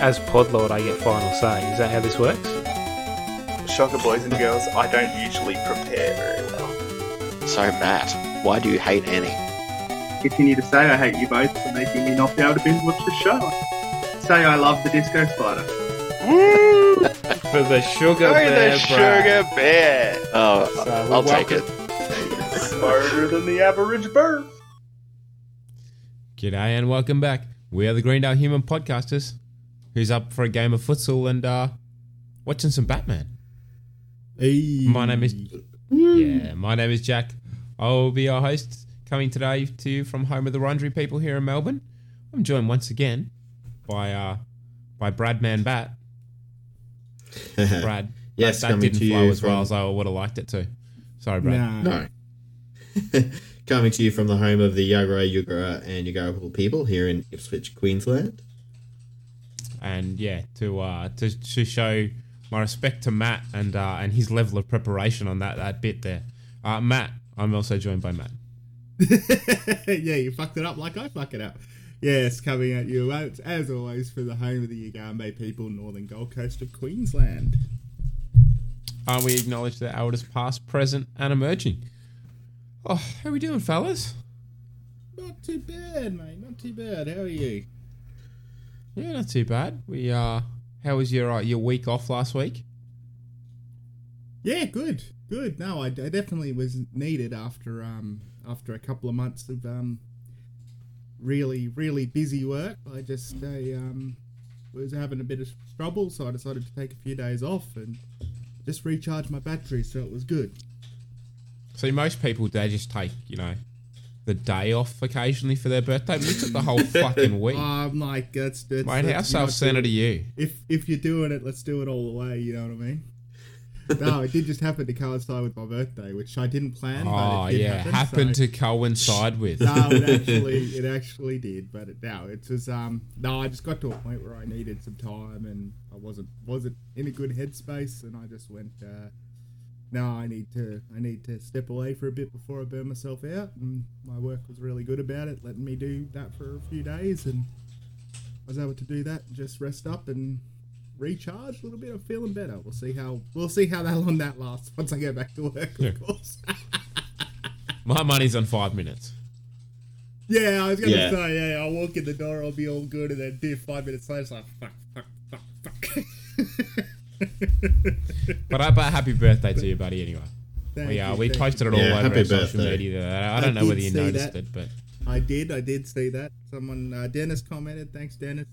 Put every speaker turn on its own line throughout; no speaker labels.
as Podlord, I get final say. Is that how this works?
Shocker, boys and girls, I don't usually prepare very well.
So, Matt, why do you hate Annie?
Continue to say I hate you both for making me not be able to binge watch the show. Say I love the disco spider. Woo!
For the sugar
Go
bear,
the sugar bear. Oh,
So we
I'll take it.
Smarter than the average bird.
G'day and welcome back. We are the Greendale Human Podcasters. Who's up for a game of futsal and uh, watching some Batman? My name is yeah. My name is Jack. I will be your host coming today to you from home of the Wurundjeri people here in Melbourne. I'm joined once again by uh by Bradman Bat. Brad.
Yes,
that, that
coming
didn't
to
flow
you
as well as I would have liked it to. Sorry, Brad.
No. Coming to you from the home of the Yagara, Yugara, and Yagara people here in Ipswich, Queensland.
And yeah, to uh, to to show my respect to Matt and uh, and his level of preparation on that that bit there. Uh, Matt, I'm also joined by Matt.
yeah, you fucked it up like I fuck it up. Yes, coming at you as, as always for the home of the Yugambeh people, northern Gold Coast of Queensland.
Uh, we acknowledge the elders past, present, and emerging. Oh, how are we doing, fellas?
Not too bad, mate. Not too bad. How are you?
Yeah, not too bad. We uh, how was your uh, your week off last week?
Yeah, good, good. No, I, I definitely was needed after um after a couple of months of um really really busy work. I just I um was having a bit of trouble, so I decided to take a few days off and just recharge my battery. So it was good.
See, most people they just take you know the day off occasionally for their birthday. You took the whole fucking week.
I'm like, that's, that's
Mate, how
that's
self-centered are you?
If if you're doing it, let's do it all the way. You know what I mean? no, it did just happen to coincide with my birthday, which I didn't plan.
Oh
but it did
yeah,
happen,
happened
so-
to coincide with.
No, it actually it actually did, but it, no, it was um no, I just got to a point where I needed some time and I wasn't wasn't in a good headspace, and I just went. uh no, I need to. I need to step away for a bit before I burn myself out. And my work was really good about it, letting me do that for a few days, and I was able to do that. and Just rest up and recharge a little bit. I'm feeling better. We'll see how we'll see how that long that lasts once I get back to work, of
Yeah.
course.
My money's on five minutes.
yeah, I was gonna
Yeah.
say, yeah, I'll walk in the door, I'll be all good, and then do five minutes later, it's like fuck, fuck, fuck, fuck.
But, uh, but happy birthday to you, buddy. Anyway,
Thank
we uh,
you,
we
thank
posted it all
Yeah,
over
happy
our social media. I
I
don't know whether you noticed
that.
it, but
I did, I did see that. Someone, uh, Dennis commented. Thanks, Dennis.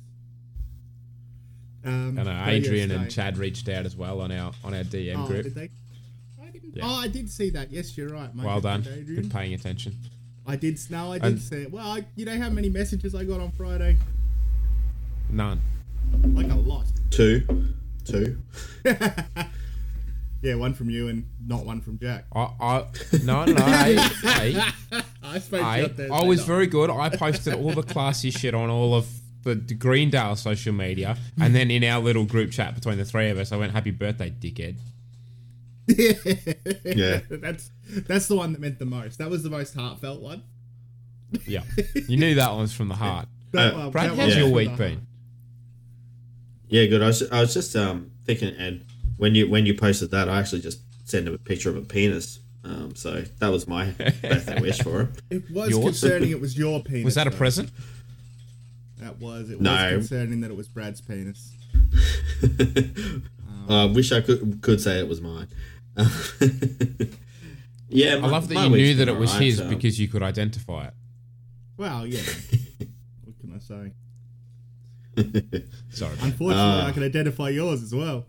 Um,
I know Adrian and. Chad reached out as well on our on our DM
Oh,
group.
did they? I didn't.
Yeah.
Oh, I did see that. Yes, you're right. My
Well done,
goodness, Adrian.
good paying attention.
I did. No, I did
And-
see it. Well, I, you know how many messages I got on Friday?
None.
Like a lot.
Two. Two.
Yeah, one from you and not one from Jack.
I, I no no. hey, hey,
I spoke
I, I was
night.
very good. I posted all the classy shit on all of the, the Greendale social media, and then in our little group chat between the three of us, I went, "Happy birthday, dickhead."
Yeah.
that's that's the one that meant the most. That was the most heartfelt one.
Yeah, you knew that one was from the heart.
That
Uh,
Brad, how's
was
your
from
week
the
been?
Heart.
Yeah, good. I was, I was just um, thinking, Ed, when you when you posted that, I actually just sent him a picture of a penis. Um, so that was my birthday wish for him.
It was
Yours?
concerning. It was your penis.
Was that a
though.
present?
That was. It
No.
was concerning that it was Brad's penis.
I wish I could could say it was mine. yeah,
I love that you knew that it was his because you could identify it.
Well, yeah. what can I say?
Sorry.
Unfortunately,
Ah.
I can identify yours as well.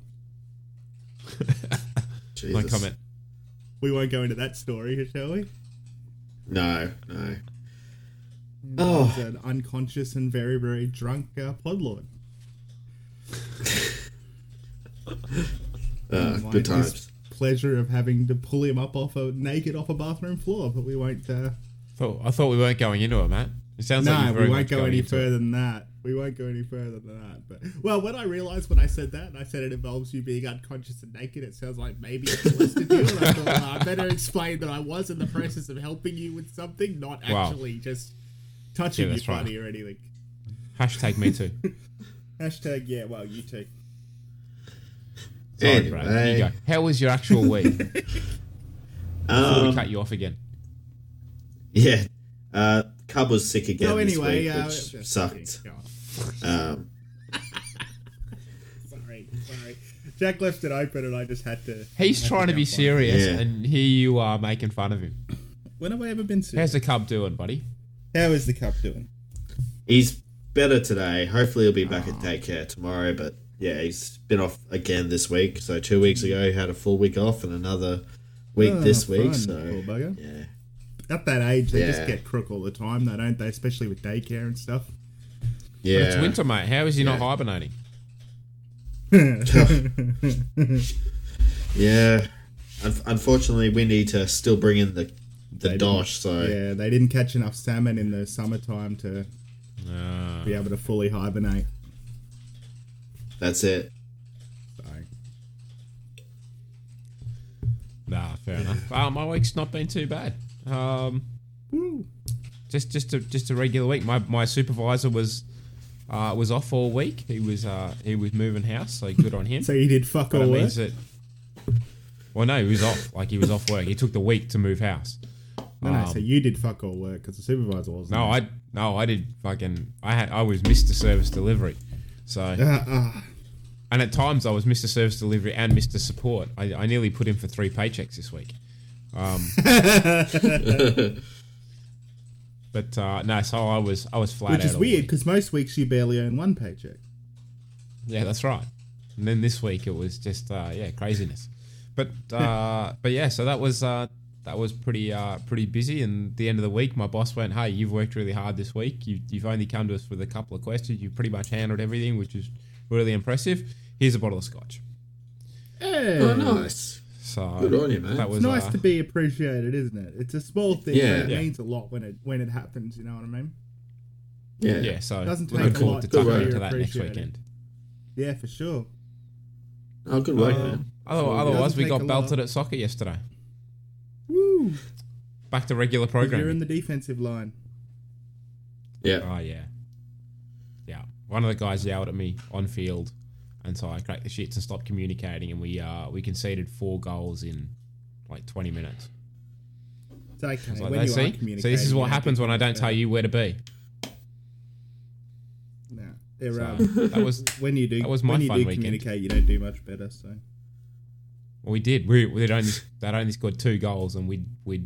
My comment.
We won't go into that story, shall we?
No, no.
Oh.
Oh.
an unconscious and very, very drunk uh, podlord.
Uh, good
is
times.
Pleasure of having to pull him up off a naked off a bathroom floor, but we won't. Uh,
Thought, I thought we weren't going into it, Matt. It sounds
no,
like
we won't go any
into it.
further than that. We won't go any further than that. But well, when I realised when I said that, and I said it involves you being unconscious and naked, it sounds like maybe I molested you. And I thought, well, I better explain that I was in the process of helping you with something, not
Wow.
actually just touching
Yeah,
you
right.
funny or anything.
Hashtag me too.
Hashtag yeah. Well, you too.
Sorry, Brad. You go. How was your actual week? Before we
um,
cut you off again.
yeah, uh, Cub was sick again
So
this
anyway,
week,
uh,
which
just-
sucked. Um,
Sorry, sorry. Jack left it open, and I just had to.
He's
had
trying to be serious,
Yeah.
and here you are making fun of him.
When have I ever been serious?
How's the cub doing, buddy?
How is the Cub doing?
he's better today. Hopefully, he'll be back
Oh.
at daycare tomorrow. But yeah, he's been off again this week. So two weeks ago, he had a full week off, and another week
Oh,
this week.
fun,
So yeah,
At that age, they just get crook all the time, though, don't they? Especially with daycare and stuff.
yeah.
But it's winter, mate. How is he not hibernating?
Yeah. Un- unfortunately, we need to still bring in the the
They
dosh. So
yeah, they didn't catch enough salmon in the summertime to
Ah.
be able to fully hibernate.
that's it.
So.
Nah, fair enough. Uh, my week's not been too bad. Um, just just a just a regular week. My my supervisor was uh, was off all week. He was uh, he was moving house, so good on him.
So you did fuck all work?
that. Well, no, he was off. Like he was off work. He took the week to move house.
No, no,
Um,
so you did fuck all work because the supervisor wasn't.
No. I no, I did fucking. I had I was Mr. Service Delivery, so
Ah, ah.
and at times I was Mr. Service Delivery and Mr. Support. I, I nearly put in for three paychecks this week. Um, but uh, no, so I was I was flat
Which
out.
is weird because most weeks you barely earn one paycheck.
Yeah, that's right. And then this week it was just uh, yeah craziness. But uh, but yeah, so that was uh, that was pretty uh, pretty busy. And the end of the week, my boss went, "Hey, you've worked really hard this week. You, you've only come to us with a couple of questions. You pretty much handled everything, which is really impressive. Here's a bottle of scotch."
Yeah.
Oh, nice.
So
Good on you, man.
That was
It's nice
uh,
to be appreciated, isn't it? It's a small thing,
Yeah.
but it
Yeah.
means a lot when it when it happens. You know what I mean?
Yeah.
yeah. So
Doesn't take a
forward
lot
to
to
tucking
be
into that next weekend.
Yeah, for sure.
Oh, good work,
Uh,
man.
other- otherwise, we got belted
lot.
at soccer yesterday.
Woo!
Back to regular
'Cause You're in the defensive line.
Yeah.
Oh yeah, yeah. One of the guys yelled at me on field, and so I cracked the shits and stopped communicating, and we uh we conceded four goals in like twenty minutes.
It's okay.
Like,
when
"They
you
see,
are communicating,
this is what happens when I don't tell you where to be.
No, they're,
So,
um,
that was
when you do
that was my
when you
fun
do
weekend.
communicate, you don't do much better. So
well, we did. We we only that only scored two goals, and we we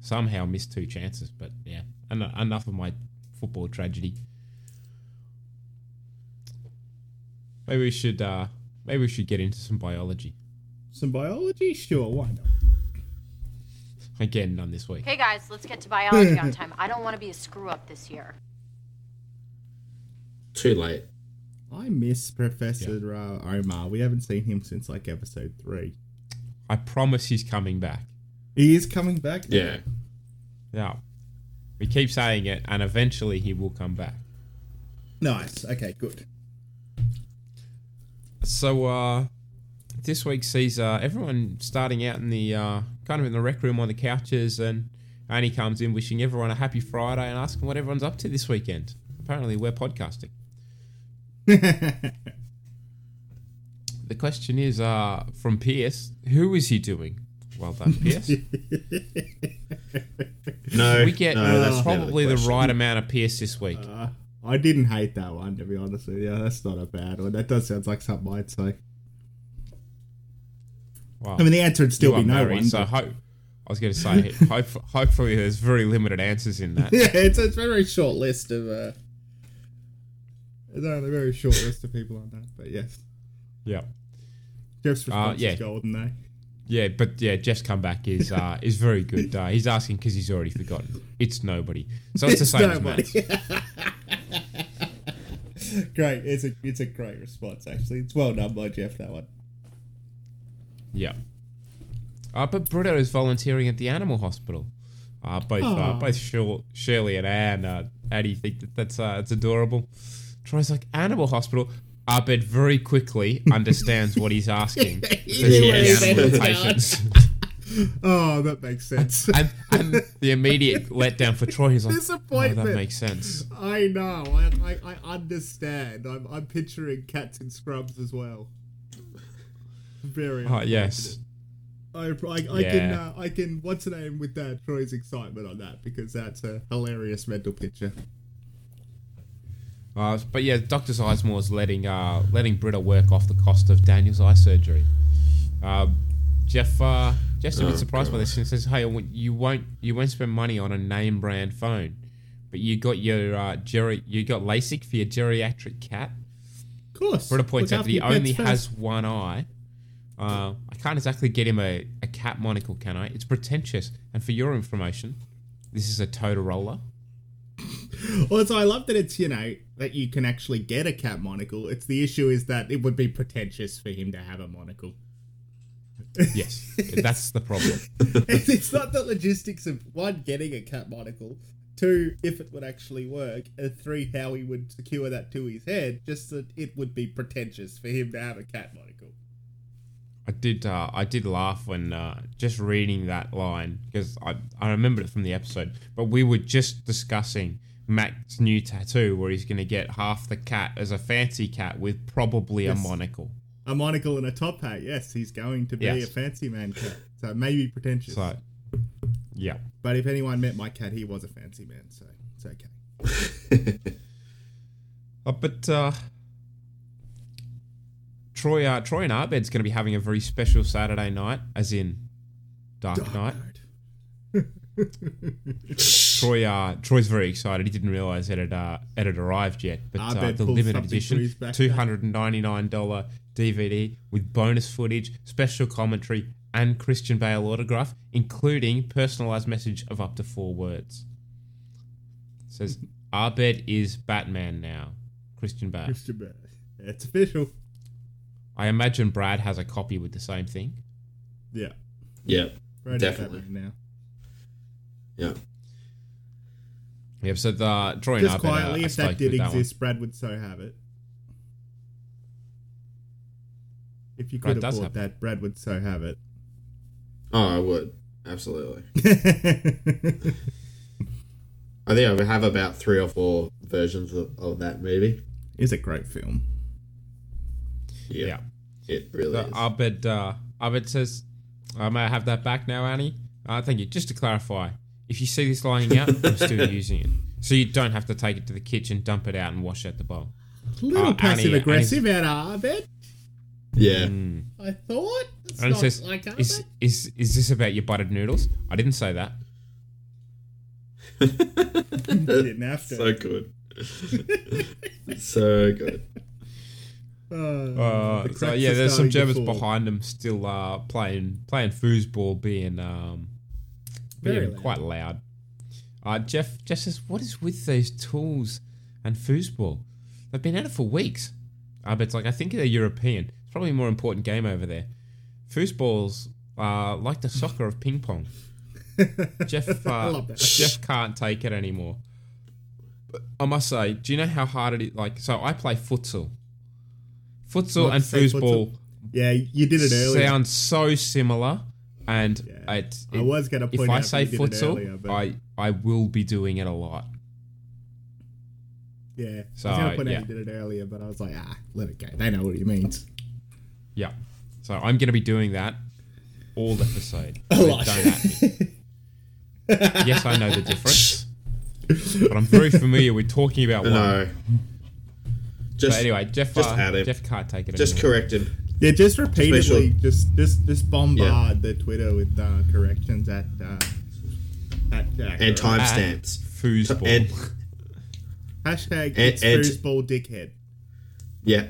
somehow missed two chances. But yeah, en- enough of my football tragedy. Maybe we should uh maybe we should get into some biology
some biology, sure, why not?
again. None this week.
Hey guys, let's get to biology on time. I don't want to be a screw up this year.
Too late.
I miss Professor uh, Omar. We haven't seen him since like episode three.
I promise he's coming back.
He is coming back.
Yeah.
Yeah. We keep saying it, and eventually he will come back.
Nice. Okay, good.
So, uh, this week sees uh, everyone starting out in the uh, kind of in the rec room on the couches, and Annie comes in wishing everyone a happy Friday and asking what everyone's up to this weekend. Apparently, we're podcasting. The question is uh, from Pierce who is he doing? Well done, Pierce.
No.
we get
no, that's
uh, probably the,
question.
right amount of Pierce this week.
Uh, I didn't hate that one, to be honest with you. That's not a bad one. That does sound like something I'd say.
Wow.
I mean, the answer would still be no
married,
one.
So
but-
hope I was going to say, hope, hopefully, there's very limited answers in that.
yeah, it's, it's a very short list of. Uh, it's only a very short list of people on that, but yes.
Yeah,
Jeff's response
yeah.
is golden, though.
yeah, but yeah, Jeff's comeback is uh, is very good. Uh, he's asking because he's already forgotten. It's nobody, so it's, the same as
nobody.
Matt's.
great. It's a it's a great response, actually. It's well done by Jeff, that one.
Yeah. Uh, but Britta is volunteering at the animal hospital. Uh, both uh, both Shirley and Anne, uh, Addie think that that's uh, it's adorable. Troy's like animal hospital. Abed very quickly understands what he's asking.
Yeah, yeah,
animal
yeah.
patients.
Oh, that makes sense.
And, and the immediate letdown for Troy is like, oh,
Disappointment.
that makes sense.
I know. I, I, I understand. I'm, I'm picturing cats in scrubs as well. Very.
Oh, yes.
I, I, I can uh, I can what's the name with that Troy's excitement on that because that's a hilarious mental picture.
Uh, but yeah, Dr. Sizemore's letting uh, letting Britta work off the cost of Daniel's eye surgery. Uh, Jeff Jeff's a bit surprised by this and says, "Hey, you won't you won't spend money on a name brand phone, but you got your uh, geri- you got LASIK for your geriatric cat."
Of course.
Britta points
Look
out that he only
pets
has one eye. Uh, I can't exactly get him a, a cat monocle, can I? It's pretentious. And for your information, this is a Totorola.
Also, I love that it's you know that you can actually get a cat monocle. It's the issue is that it would be pretentious for him to have a monocle.
Yes, that's the problem.
it's, not the logistics of one getting a cat monocle, two if it would actually work, and three how he would secure that to his head. Just that it would be pretentious for him to have a cat monocle.
I did. Uh, I did laugh when uh, just reading that line because I I remembered it from the episode. But we were just discussing Mac's new tattoo, where he's going to get half the cat as a fancy cat with probably
Yes.
a monocle.
A monocle and a top hat. Yes, he's going to be
Yes.
a fancy man cat. So maybe pretentious.
So, yeah.
But if anyone met my cat, he was a fancy man. So it's okay.
Uh, but uh, Troy, uh, Troy and Abed's going to be having a very special Saturday night, as in Dark, Night. Troy, uh, Troy's very excited. He didn't realize that it had uh, it had arrived yet. But uh, the limited edition,
from his backpack.
two hundred and ninety nine dollar DVD with bonus footage, special commentary, and Christian Bale autograph, including personalized message of up to four words. It says Abed is Batman now. Christian Bale.
Christian Bale. It's official.
I imagine Brad has a copy with the same thing.
Yeah.
yeah,
Right
Definitely.
now.
yeah.
Yeah, so the Troy
Just
Abed are-
quietly,
are
if that did
with one.
exist, Brad would so have it. If you could
does
afford
have
that, Brad would so have it.
Oh, I would absolutely. I think I have about three or four versions of, of that movie.
It's a great film.
Yeah,
Yeah.
it really
So
is.
Abed, uh, Abed says, I may have that back now, Annie. Uh, thank you. Just to clarify, if you see this lying out, I'm still using it. So you don't have to take it to the kitchen, dump it out, and wash out the bowl.
A little
Uh,
passive
Annie-
aggressive out of Abed.
yeah,
I thought. It's
And
not
says,
like
is, is, is this about your buttered noodles? I didn't say that.
You didn't have to.
so good, so good.
Uh,
Uh,
the
so yeah, there's some Germans
fall.
behind them still uh, playing playing foosball, being um,
Very
being
loud.
quite loud. Uh, Jeff Jeff says, "What is with those tools and foosball? They've been at it for weeks." Uh, but it's like I think they're European. It's probably a more important game over there. Foosballs uh, like the soccer of ping pong. Jeff uh. Jeff can't take it anymore. But I must say, do you know how hard it is? Like, so I play futsal. Futsal and foosball
futsal? Yeah, you did it earlier.
sound so similar, and
Yeah.
it,
I was gonna
if
point
I
out
say
you did
futsal,
earlier, but-
I I will be doing it a lot.
Yeah,
So,
I was gonna point
yeah.
out you did it earlier, but I was like, ah, let it go. They know what he means.
Yeah, so I'm going to be doing that all episode.
A
So
lot.
Don't at me. yes, I know the difference, but I'm very familiar with talking about one.
No, just
But anyway, Jeff
just
uh,
add him.
Jeff can't take it.
just
anymore.
correct him.
Yeah, just repeatedly,
Special-
just just just bombard the Twitter with uh, corrections at uh, at Jack.
and timestamps.
Foosball.
And
Hashtag
and-
it's
and-
foosball dickhead.
yeah,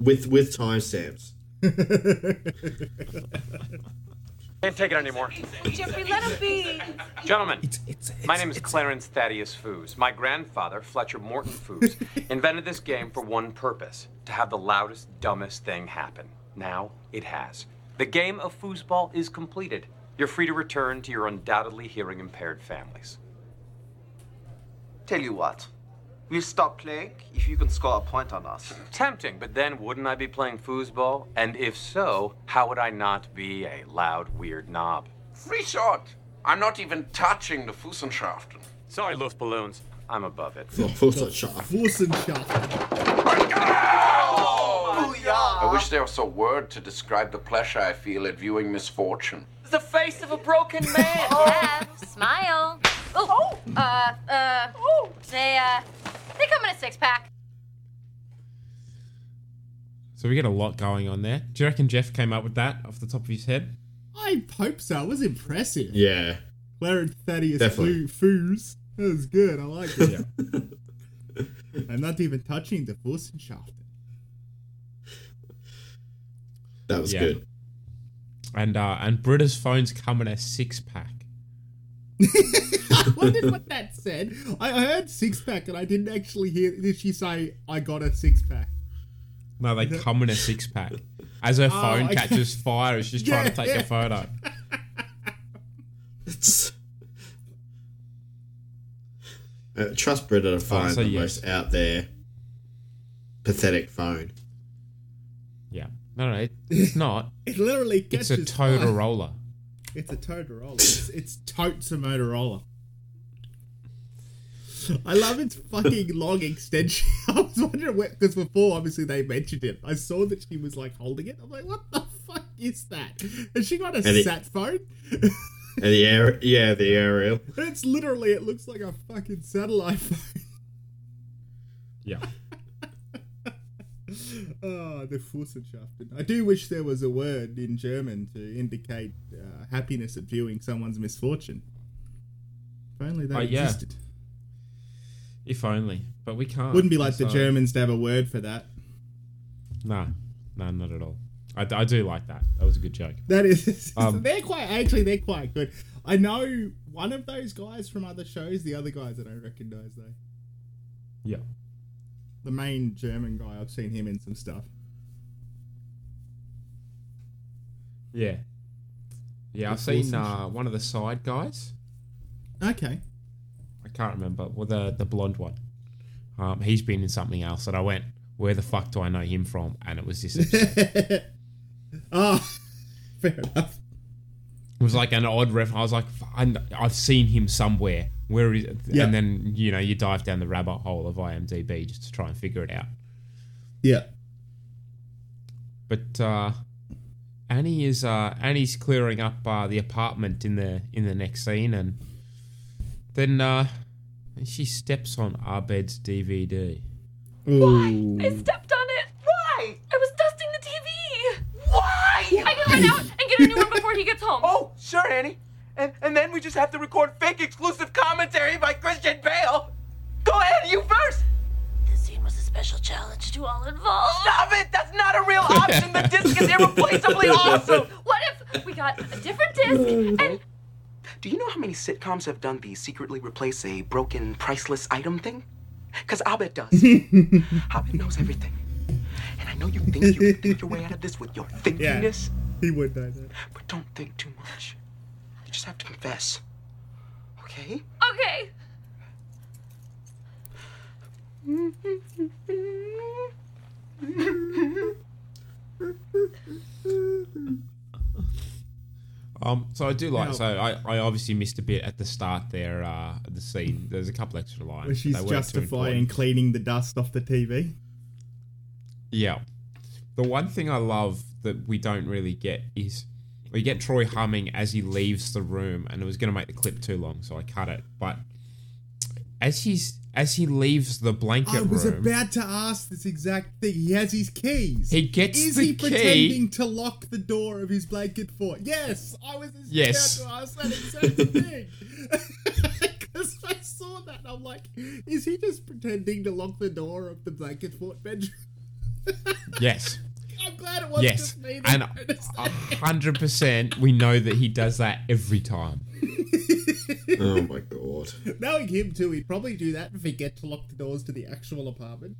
with with timestamps.
Can't take it anymore.
Jeffrey, let him be.
Gentlemen, my name is Clarence Thaddeus Foos. My grandfather, Fletcher Morton Foos, invented this game for one purpose to have the loudest, dumbest thing happen. Now it has. The game of foosball is completed. You're free to return to your undoubtedly hearing impaired families.
Tell you what, we'll stop playing if you can score a point on us.
Tempting, but then wouldn't I be playing foosball? And if so, how would I not be a loud, weird knob?
Free shot. I'm not even touching the Fussenschaften.
Sorry, Luft Balloons. I'm above it.
I wish there was a word to describe the pleasure I feel at viewing misfortune.
The face of a broken man.
Have, smile. Oh, uh, uh, they, uh, they come in a six pack.
So we get a lot going on there. Do you reckon Jeff came up with that off the top of his head?
I hope so. It was impressive.
Yeah.
Clarence Thaddeus
Definitely.
Foo- Foos. That was good. I like it. I'm not even touching the Fussenschaften.
That was
Yeah.
good.
And uh, and Britta's phones come in a six pack.
I wondered what that said. I heard six pack and I didn't actually hear. Did she say, I got a six pack?
No, they come in a six pack. As her
Oh,
phone
okay.
catches fire, as she's trying to take
yeah.
a photo.
It's. Uh, trust Britta to find
so
the
yes.
most out there, pathetic phone.
Yeah. No, no, it, it's not.
It literally gets
It's
catches
a
fire.
Totorola.
It's a Totorola. It's, it's totes a Motorola. I love its fucking long extension. I was wondering where, because before obviously they mentioned it. I saw that she was like holding it. I'm like, what the fuck is that? Has she got a
And it-
sat phone?
And the air, yeah, the aerial.
it's literally, it looks like a fucking satellite phone.
Yeah.
Oh, the Fussenschaften. I do wish there was a word in German to indicate uh, happiness at viewing someone's misfortune. If only that
Oh, yeah.
existed.
If only. But we can't.
Wouldn't be like the
so-
Germans to have a word for that.
No. No, not at all. I, I do like that. That was a good joke.
That is,
Um,
they're quite actually they're quite good. I know one of those guys from other shows. The other guys that I don't recognize though.
Yeah.
The main German guy, I've seen him in some stuff.
Yeah. Yeah, I've seen uh, one of the side guys.
Okay.
I can't remember. Well, the the blonde one. Um, he's been in something else, and I went, "Where the fuck do I know him from?" And it was this. Episode.
Oh, fair enough.
it was like an odd ref. I was like, I kn- "I've seen him somewhere." Where is?
Yeah.
And then you know you dive down the rabbit hole of IMDb just to try and figure it out.
Yeah.
But uh, Annie is uh, Annie's clearing up uh, the apartment in the in the next scene, and then uh, she steps on Abed's DVD.
Ooh.
I stepped on it. Why? I was dusting the TV. Why? I can run out and get a new one before he gets home.
Oh, sure, Annie. And, and then we just have to record fake exclusive commentary by Christian Bale. Go ahead, you first.
This scene was a special challenge to all involved.
Stop it! That's not a real option. The disc is irreplaceably awesome.
What if we got a different disc and
Do you know how many sitcoms have done the secretly replace a broken priceless item thing? Because Abed does. Abed knows everything. And I know you think you can dig your way out of this with your
Yeah.
Thinkiness,
He would die that.
but don't think too much. You just have to confess. Okay?
okay?
Um, so I do like.
Now-
so I, I obviously missed a bit at the start there. Uh, the scene. There's a couple extra lines.
Where she's
They weren't too
justifying cleaning the dust off the TV.
Yeah. The one thing I love that we don't really get is we get Troy humming as he leaves the room, and it was going to make the clip too long, so I cut it. But as he's as he leaves the blanket
I was
room,
about to ask this exact thing. He has his keys.
He gets
Is
the
he
key.
pretending to lock the door of his blanket fort? Yes, I was just
Yes.
about to ask that exact thing. Because I saw that, and I'm like, is he just pretending to lock the door of the blanket fort bedroom?
yes,
I'm glad it wasn't
yes,
just me.
and a hundred percent, we know that he does that every time.
Oh my god.
Knowing him too, he'd probably do that if he get to lock the doors to the actual apartment.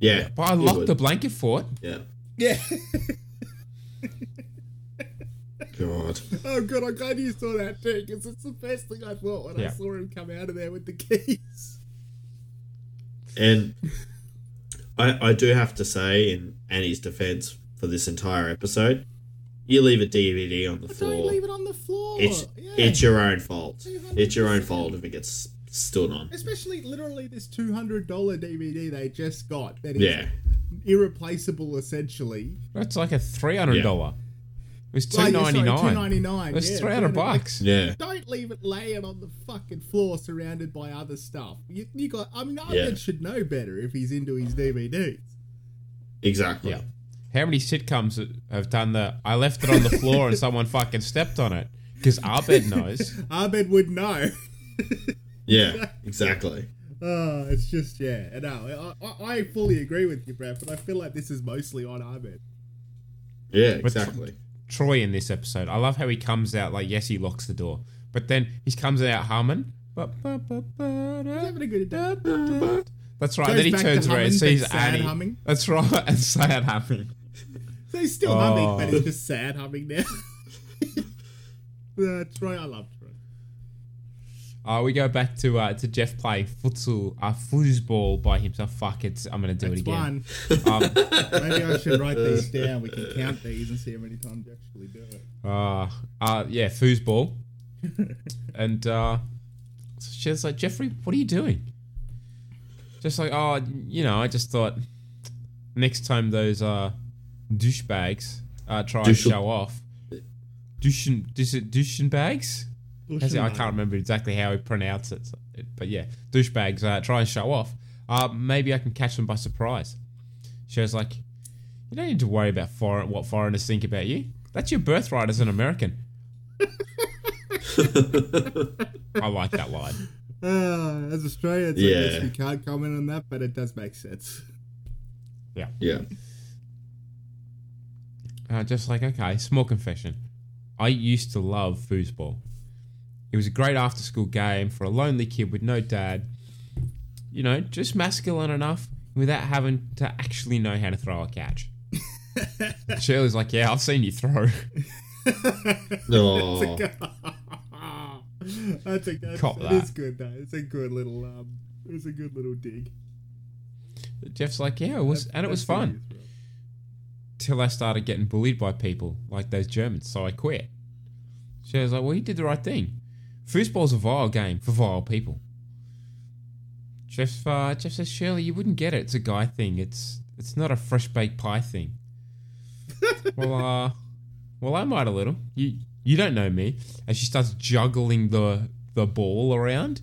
Yeah.
But I locked
would.
the blanket for it.
Yeah.
Yeah.
God.
oh god, I'm glad you saw that too, because it's the first thing I thought when I saw him come out of there with the keys.
And I, I do have to say, in Annie's defense for this entire episode, you leave a DVD on the floor.
Don't
floor.
leave it on the floor.
it's it's your own fault. It's your own fault if it gets stood on.
Especially literally this two hundred dollar DVD they just got that is
Yeah.
irreplaceable essentially.
That's like a three hundred dollar. It was two
Like, yeah,
ninety
sorry,
nine.
Two ninety nine.
It was
yeah,
three hundred
300
bucks.
Yeah.
Don't leave it laying on the fucking floor surrounded by other stuff. You, you got. I mean,
Yeah.
Abed should know better if he's into his DVDs.
Exactly.
Yeah. How many sitcoms have done the? I left it on the floor and someone fucking stepped on it because Abed knows.
Abed would know.
Yeah, exactly.
Oh, it's just yeah. No, I, I, I fully agree with you, Brad. But I feel like this is mostly on Abed.
Yeah,
But
exactly.
Troy in this episode, I love how he comes out like yes, he locks the door, but then he comes out humming. That's right.
Goes
then he turns around and sees Annie.
humming.
That's right, and sad humming.
So he's still
Oh.
humming, but he's just sad humming now. uh, Troy, I love.
Uh, we go back to uh, to Jeff playing futsal, uh, foosball by himself. Fuck it, I'm gonna do
That's
it again.
one.
Um,
Maybe I should write these down. We can count these and see how many times you actually do it.
Uh, uh, yeah, foosball. and uh, she's like, Jeffrey, what are you doing? Just like, oh, you know, I just thought next time those uh, douchebags uh, try and show off. douche is it douchebags? As I can't remember exactly how he pronounced it, so- but yeah, douchebags uh, try and show off. Uh, maybe I can catch them by surprise. She was like, "You don't need to worry about foreign what foreigners think about you. That's your birthright as an American." I like that line.
Uh, as Australians, I
Yeah.
guess we can't comment on that, but it does make sense.
Yeah.
Yeah.
Uh, just like okay, small confession. I used to love foosball. It was a great after-school game for a lonely kid with no dad. You know, just masculine enough without having to actually know how to throw a catch. Shirley's like, "Yeah, I've seen you throw."
Oh.
That's a good.
Cop
It
that.
is good though. It's a good little um. It's a good little dig.
Jeff's like, "Yeah, it was, and it was fun." Till I started getting bullied by people like those Germans, so I quit. She was like, "Well, you did the right thing. Foosball's a vile game for vile people." Jeff, uh, Jeff says, "Shirley, you wouldn't get it. It's a guy thing. It's it's not a fresh baked pie thing." well, uh, well, I might a little. You you don't know me. And she starts juggling the the ball around.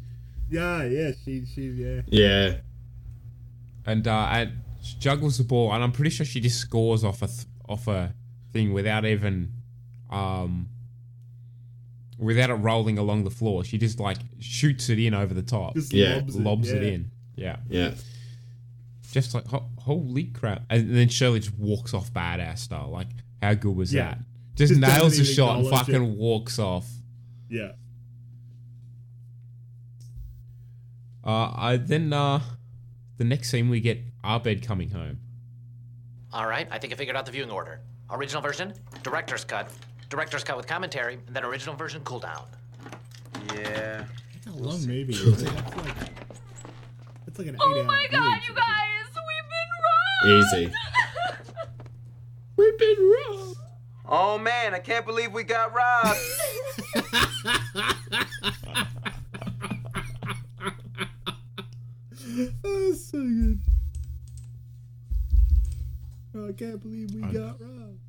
Yeah, yeah. She, she, yeah.
Yeah.
and uh, and she juggles the ball, and I'm pretty sure she just scores off a th- off a thing without even um without it rolling along the floor. She just like shoots it in over the top,
Just
Yeah.
lobs,
lobs
it,
it in. Yeah,
Yeah.
just like ho- holy crap! And then Shirley just walks off badass style. Like how good was
Yeah.
that? Just,
Just
nails
doesn't
the shot and fucking
it.
walks off.
Yeah.
Uh, I then uh, the next scene we get Abed coming home.
All right, I think I figured out the viewing order. Original version, director's cut, director's cut with commentary, and then original version cooldown.
Yeah.
It's a long movie. It's like, it's like, it's like an
Oh
eight-hour
my god,
movie.
you guys, we've been
Easy.
We've been wrong.
Oh man, I can't believe we got robbed.
Oh, so good. Oh, I can't believe we got robbed.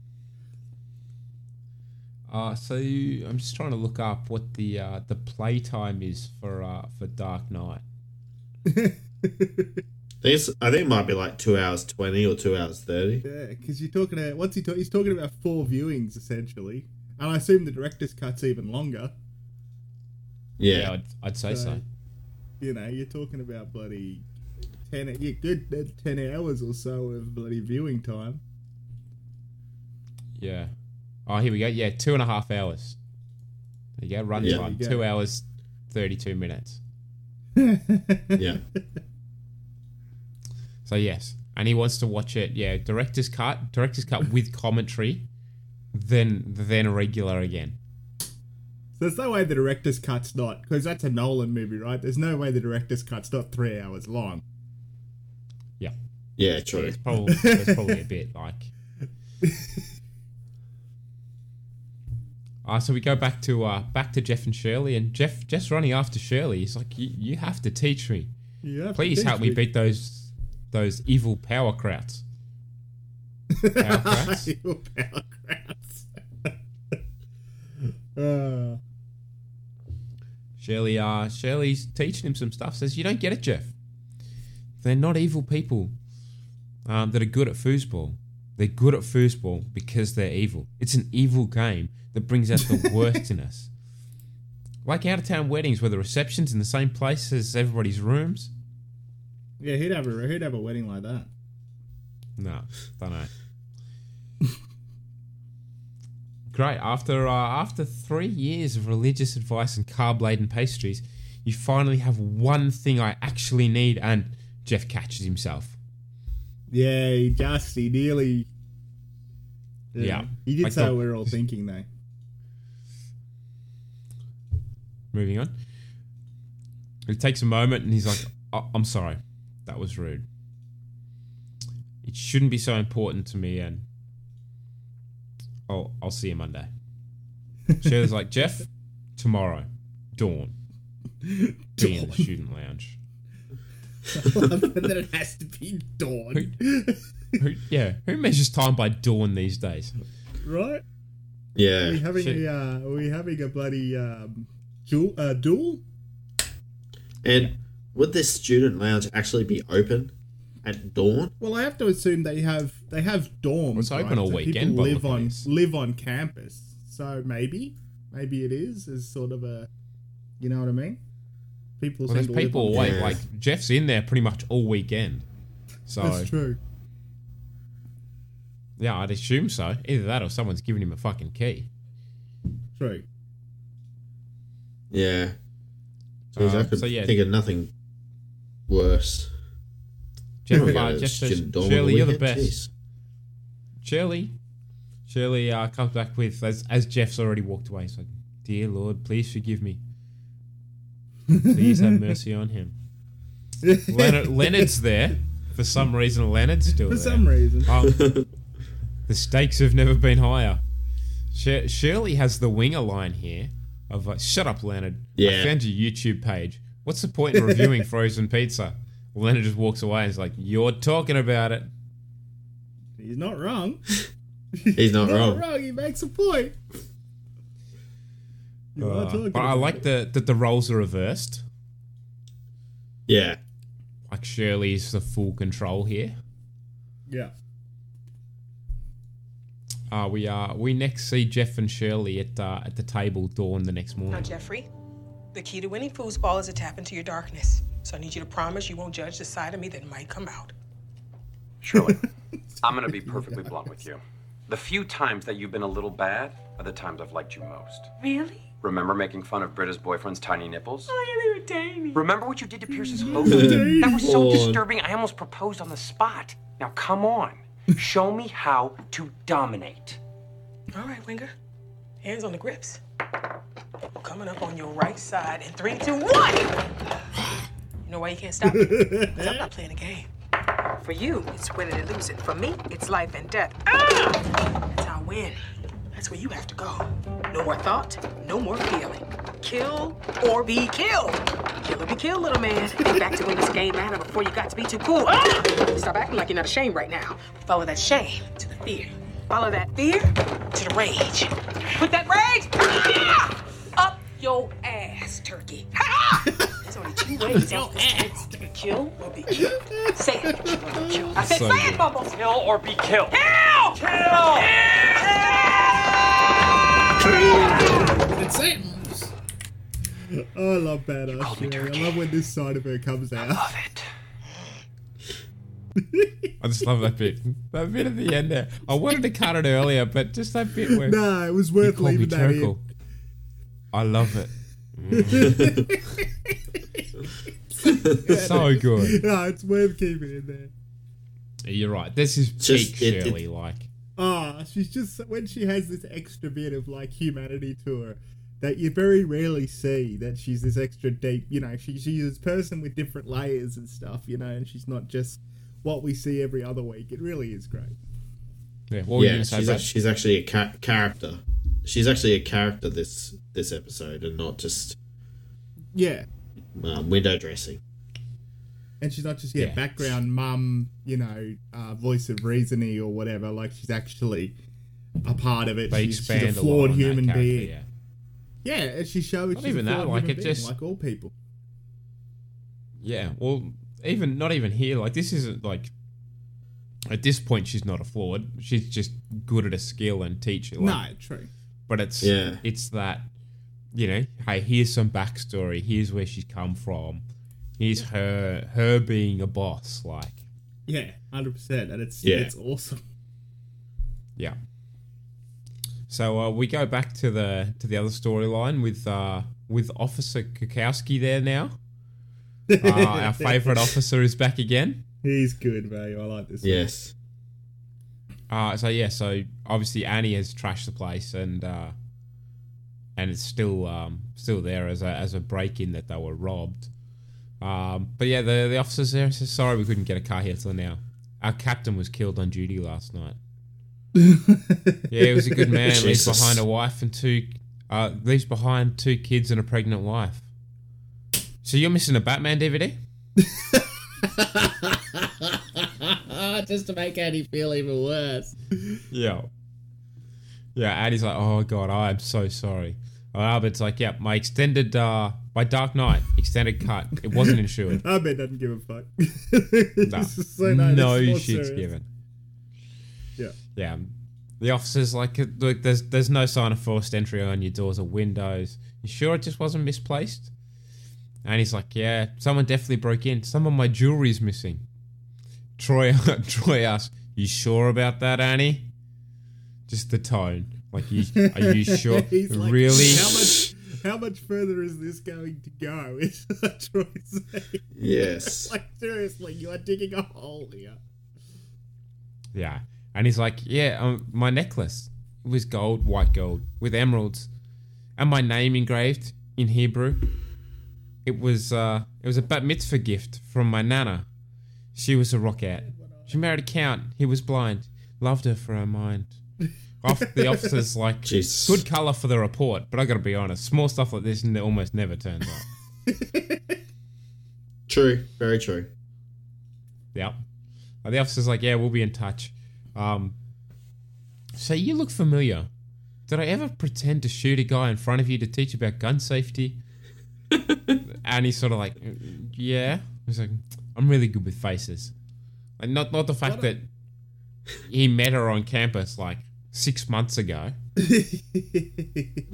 Uh, so you, I'm just trying to look up what the uh, the play time is for uh, for Dark Knight.
I think, it's, I think it might be like two hours twenty or two hours thirty.
Yeah, because you're talking about what's he talking? He's talking about four viewings essentially, and I assume the director's cut's even longer.
Yeah.
I'd, I'd say so.
You know, you're talking about bloody ten. Yeah, good ten hours or so of bloody viewing time.
Yeah. Oh, here we go. Yeah, two and a half hours. There you go. Run
Yeah.
time.
There you go.
Two hours, thirty-two minutes.
Yeah.
So yes, and he wants to watch it. Yeah, director's cut, director's cut with commentary, then then a regular again.
So there's no way the director's cut's not because that's a Nolan movie, right? There's no way the director's cut's not three hours long.
Yeah.
Yeah, true.
It's probably it's probably a bit like. Uh, so we go back to uh, back to Jeff and Shirley, and Jeff just running after Shirley. He's like, "You have to teach me.
You have to
Please
teach
help me
me."
beat those those evil power krauts." Power krauts?
Power uh,
Shirley, uh, Shirley's teaching him some stuff. Says, "You don't get it, Jeff. They're not evil people um, that are good at foosball. They're good at foosball because they're evil. It's an evil game that brings out the worst in us. Like out of town weddings where the reception's in the same place as everybody's rooms.
yeah, he'd have a he'd have a wedding like that.
No, don't know. Great. After uh, after three years of religious advice and carb laden pastries, you finally have one thing I actually need, and Jeff catches himself.
Yeah, he just he nearly.
Yeah.
he did
Like
say
the-
we were all thinking though.
Moving on. It takes a moment and he's like, oh, "I'm sorry, that was rude. It shouldn't be so important to me." And oh, I'll see you Monday. Shirley's like, "Jeff, tomorrow, dawn, be in the student lounge."
and then it has to be dawn,
Who, yeah, who measures time by dawn these days?
right?
Yeah.
Are we having
Shit.
a uh, are we having a bloody um, duel? Uh, duel?
And would this student lounge actually be open at dawn?
Well, I have to assume they have they have dorms.
It's open
right?
all
So
weekend
People live on live on campus, so maybe maybe it is as sort of a, you know what I mean? People
Well,
seem
there's
to live
people
on
awake.
campus.
Like Jeff's in there pretty much all weekend. So
That's true.
yeah, I'd assume so. Either that or someone's giving him a fucking key.
True.
Yeah. Jeez, I could
so yeah.
think of nothing worse.
Jeff,
got a
says,
student dorm on
Shirley, you're the best.
Jeez.
Shirley, Shirley uh, comes back with as as Jeff's already walked away. So, "Dear Lord, please forgive me. Please have mercy on him." Leonard, Leonard's there for some reason. Leonard's still there.
For
there.
some reason.
Um, the stakes have never been higher. Shirley has the winger line here of like, "Shut up, Leonard. I
Yeah.
found your YouTube page. What's the point in reviewing frozen pizza?" Leonard just walks away and is like, "You're talking about it."
He's not wrong.
He's not wrong.
wrong. He makes a point.
Uh, but I like
it.
the that the roles are reversed.
Yeah.
Like Shirley's the full control here.
Yeah.
Uh, we uh, we next see Jeff and Shirley at uh, at the table dawn the next
Now,
morning.
Jeffrey, the key to winning foosball is to tap into your darkness. So I need you to promise you won't judge the side of me that might come out.
Shirley, I'm gonna be perfectly blunt with you. The few times that you've been a little bad are the times I've liked you most.
Really?
Remember making fun of Britta's boyfriend's tiny nipples?
Oh, yeah, they were tiny.
Remember what you did to Pierce's hoof?
Tiny.
that was so disturbing, I almost proposed on the spot. Now, come on. Show me how to dominate.
All right, Winger. Hands on the grips. Coming up on your right side in three, two, one. You know why you can't stop me? Because I'm not playing a game. For you, it's winning and losing. For me, it's life and death. Ah! That's how I win. That's where you have to go. No more thought, no more feeling. Kill or be killed. Kill or be killed, little man. Get back to when this game mattered before you got to be too cool. Ah! Stop acting like you're not ashamed right now. Follow that shame to the fear. Follow that fear to the rage. Put that rage ah! up your ass, turkey. Ah! There's only two ways out this game. Kill or be killed. Say it. Kill or be killed. I said
So
say
good.
it, Bumble.
Kill or be killed.
Kill! Kill!
It's it. Oh, I love badass Shirley. I love when this side of her comes out. I love
it.
I just love that bit. That bit at the end there. I wanted to cut it earlier, but just that bit where
No, it was
you
worth
called me
leaving that in.
I love it. Mm. so good.
No, it's worth keeping in there.
You're right. This is
Just-
peak
it- it-
Shirley like.
Ah, she's just when she has this extra bit of like humanity to her that you very rarely see. That she's this extra deep, you know, she, she's this person with different layers and stuff, you know, and she's not just what we see every other week. It really is great.
Yeah, what
yeah,
gonna say,
she's,
Brad?
a- she's actually a ca- character. she's actually a character this this episode and not just
Yeah.
um, window dressing.
And she's not just yeah,
Yeah.
background mum, you know, uh, voice of reasoning or whatever. Like she's actually a part of it.
They
she's, she's a
expand a
flawed human being.
yeah.
Yeah, and she shows
Not
she's
even
a
that,
flawed
like, it
being,
just-
like all people.
Yeah, well, even not even here. Like this isn't like at this point she's not a flawed. She's just good at a skill and teacher. Like,
no, true.
but it's
Yeah.
it's that you know, hey, here's some backstory. Here's where she's come from. Here's her her being a boss. Like
Yeah, hundred percent, and it's
Yeah.
it's awesome.
Yeah. So uh, we go back to the to the other storyline with uh, with Officer Cackowski there now. Uh, our favorite officer is back again.
He's good, man. I like this. one.
Yes.
Uh, so yeah, so obviously Annie has trashed the place and uh, and it's still um, still there as a as a break in that they were robbed. Um, but yeah, the the officers there says sorry we couldn't get a car here till now. Our captain was killed on duty last night. yeah, he was a good man. Leaves behind a wife and two uh, leaves behind two kids and a pregnant wife. So you're missing a Batman DVD?
just to make Annie feel even worse.
Yeah. Yeah, Annie's like, oh god, I'm so sorry. Uh, Albert's like, yep, my extended, uh, my Dark Knight extended cut. It wasn't insured.
I bet doesn't give a fuck.
No,
so nice,
no shit's
serious.
given.
Yeah.
Yeah. The officer's like, uh, look, there's there's no sign of forced entry on your doors or windows. You sure it just wasn't misplaced? And he's like, yeah, someone definitely broke in. Some of my jewelry's missing. Troy, Troy asks, you sure about that, Annie? Just the tone. Like, you, are you sure?
He's like,
really?
How much? Further is this going to go? Is what Troy's saying.
Yes.
like seriously, you are digging a hole here.
Yeah. And he's like, yeah, um, my necklace it was gold, white gold, with emeralds, and my name engraved in Hebrew. It was uh, it was a bat mitzvah gift from my nana. She was a rockette. She married a count. He was blind. Loved her for her mind. Off the officer's like,
Jesus.
good color for the report, but I gotta be honest, small stuff like this almost never turns up.
True. Very true.
Yep. The officer's like, yeah, we'll be in touch. Um, so you look familiar. Did I ever pretend to shoot a guy in front of you to teach about gun safety? and he's sort of like, "Mm, yeah. He's like, I'm really good with faces. Like, not not the fact that he met her on campus like six months ago.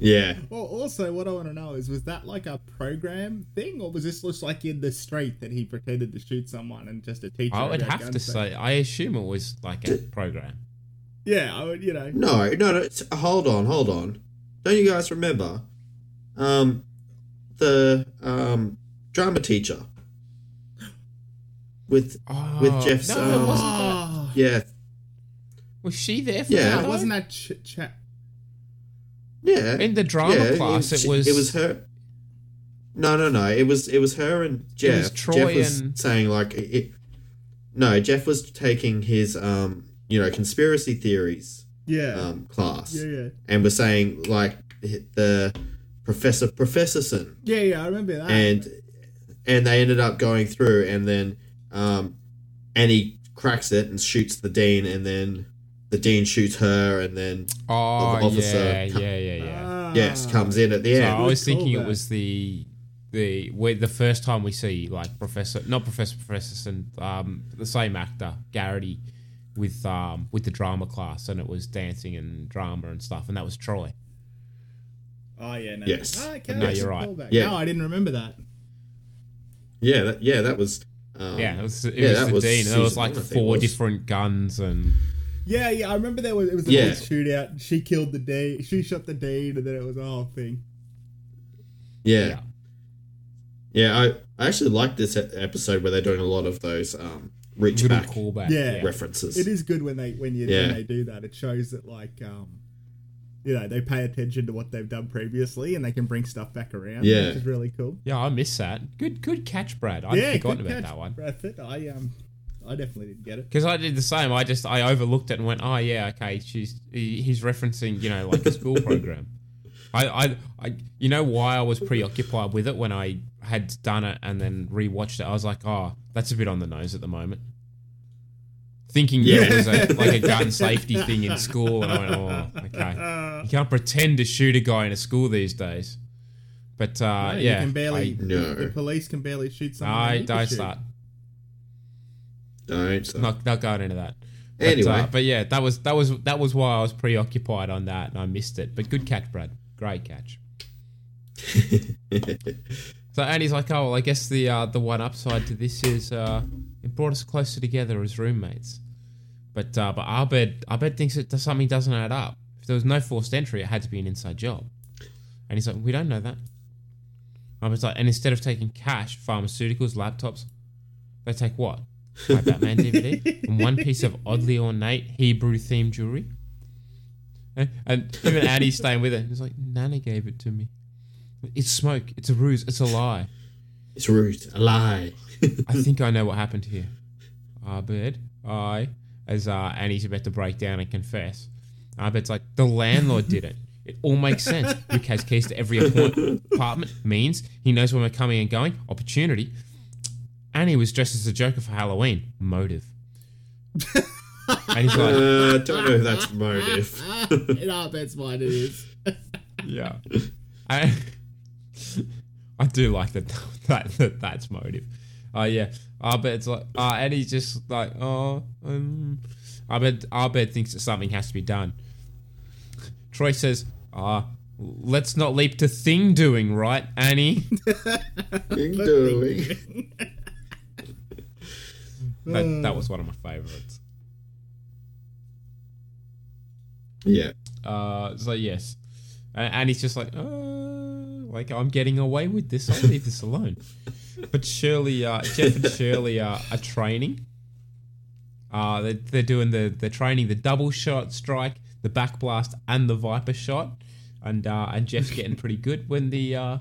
Yeah.
Well, also, what I want to know is, was that like a program thing, or was this just like in the street that he pretended to shoot someone and just a teacher?
I would have to
safety?
say, I assume it was like a program.
Yeah, I would. You know.
No, no, no. Hold on, hold on. Don't you guys remember? Um, the um drama teacher with with Jeff's.
Oh, no, it
um,
wasn't that.
Yeah,
Was she there for
Yeah.
that?
wasn't that ch- chat?
yeah.
In the drama
yeah,
class, it
she-
was-
It was her. No, no, no. It was it was her and Jeff.
was Troy
Jeff was
and-
saying like it, no. Jeff was taking his um you know conspiracy theories
Yeah.
um class
Yeah, yeah.
and was saying like the professor professorson
Yeah, yeah, I remember that.
and and they ended up going through and then um Annie cracks it and shoots the dean and then the dean shoots her and then
Oh,
the officer
yeah,
co-
yeah, yeah, yeah.
yes comes in at the
So
end
I was thinking it was the the where the first time we see like Professor, not Professor Professorson, um, the same actor Garrity with um with the drama class, and it was dancing and drama and stuff, and that was Troy.
Oh yeah, no.
Yes.
Oh, okay,
no, you're right.
Yeah.
No, I didn't remember that.
yeah that, yeah that was um,
yeah, it was it
yeah,
was
that
the
was
dean, and there was like
one, I think it
four
was.
different guns and
Yeah, yeah, I remember there was it was a
Yeah.
big shootout. She killed the dean. She shot the dean, and then it was a whole thing.
Yeah. Yeah, I, I actually like this episode where they're doing a lot of those um, reach
Little
back
callback.
Yeah,
references.
It is good when they when you
Yeah.
when they do that. It shows that like um, you know, they pay attention to what they've done previously, and they can bring stuff back around.
Yeah.
which is really cool.
yeah, I miss that. Good good catch, Brad. I'd
yeah,
forgotten about
catch,
that one.
Bradford. I um, I definitely didn't get it.
Because I did the same. I just I overlooked it and went, oh yeah, okay. She's he- he's referencing you know like a school program. I, I I you know why I was preoccupied with it when I had done it and then rewatched it. I was like, oh, that's a bit on the nose at the moment. Thinking that it was a, like a gun safety thing in school, and I went, oh, okay. You can't pretend to shoot a guy in a school these days. But uh,
No,
yeah,
you can barely.
I-
The police can barely shoot someone.
I don't start.
Don't start.
Not not going into that. But,
Anyway.
uh, but yeah, that was that was that was why I was preoccupied on that and I missed it. But good catch, Brad. Great catch. So Annie's like, oh, well, I guess the uh, the one upside to this is uh, it brought us closer together as roommates. But uh, but Abed Abed thinks it does something doesn't add up. If there was no forced entry, it had to be an inside job. And he's like, we don't know that. Abed's like, and instead of taking cash, pharmaceuticals, laptops, they take what? My Batman DVD and one piece of oddly ornate Hebrew themed jewelry. And, and even Annie's staying with it. He's like, Nana gave it to me. It's smoke. It's a ruse. It's a lie.
It's a ruse. A lie.
I think I know what happened here. Abed, I, as uh, Annie's about to break down and confess. Abed's like, the landlord did it. It all makes sense. Rick has keys to every apartment, means he knows when we're coming and going. Opportunity. Annie was dressed as a Joker for Halloween. Motive. and he's like,
uh, don't know if that's motive.
In Abed's mind, it is.
yeah. I, I do like that, that, that that's motive. Uh, yeah. Abed's like, uh, and he's just like, oh, um, Abed, Abed thinks that something has to be done. Troy says, ah, let's not leap to thing doing, right, Annie?
Thing doing.
That, that was one of my favorites.
Yeah.
Uh, so yes, and, and he's just like, uh, like I'm getting away with this. I'll leave this alone. But Shirley, uh, Jeff and Shirley are, are training. Uh, they're, they're doing the they're training the double shot strike, the back blast, and the viper shot, and uh, and Jeff's getting pretty good when the uh,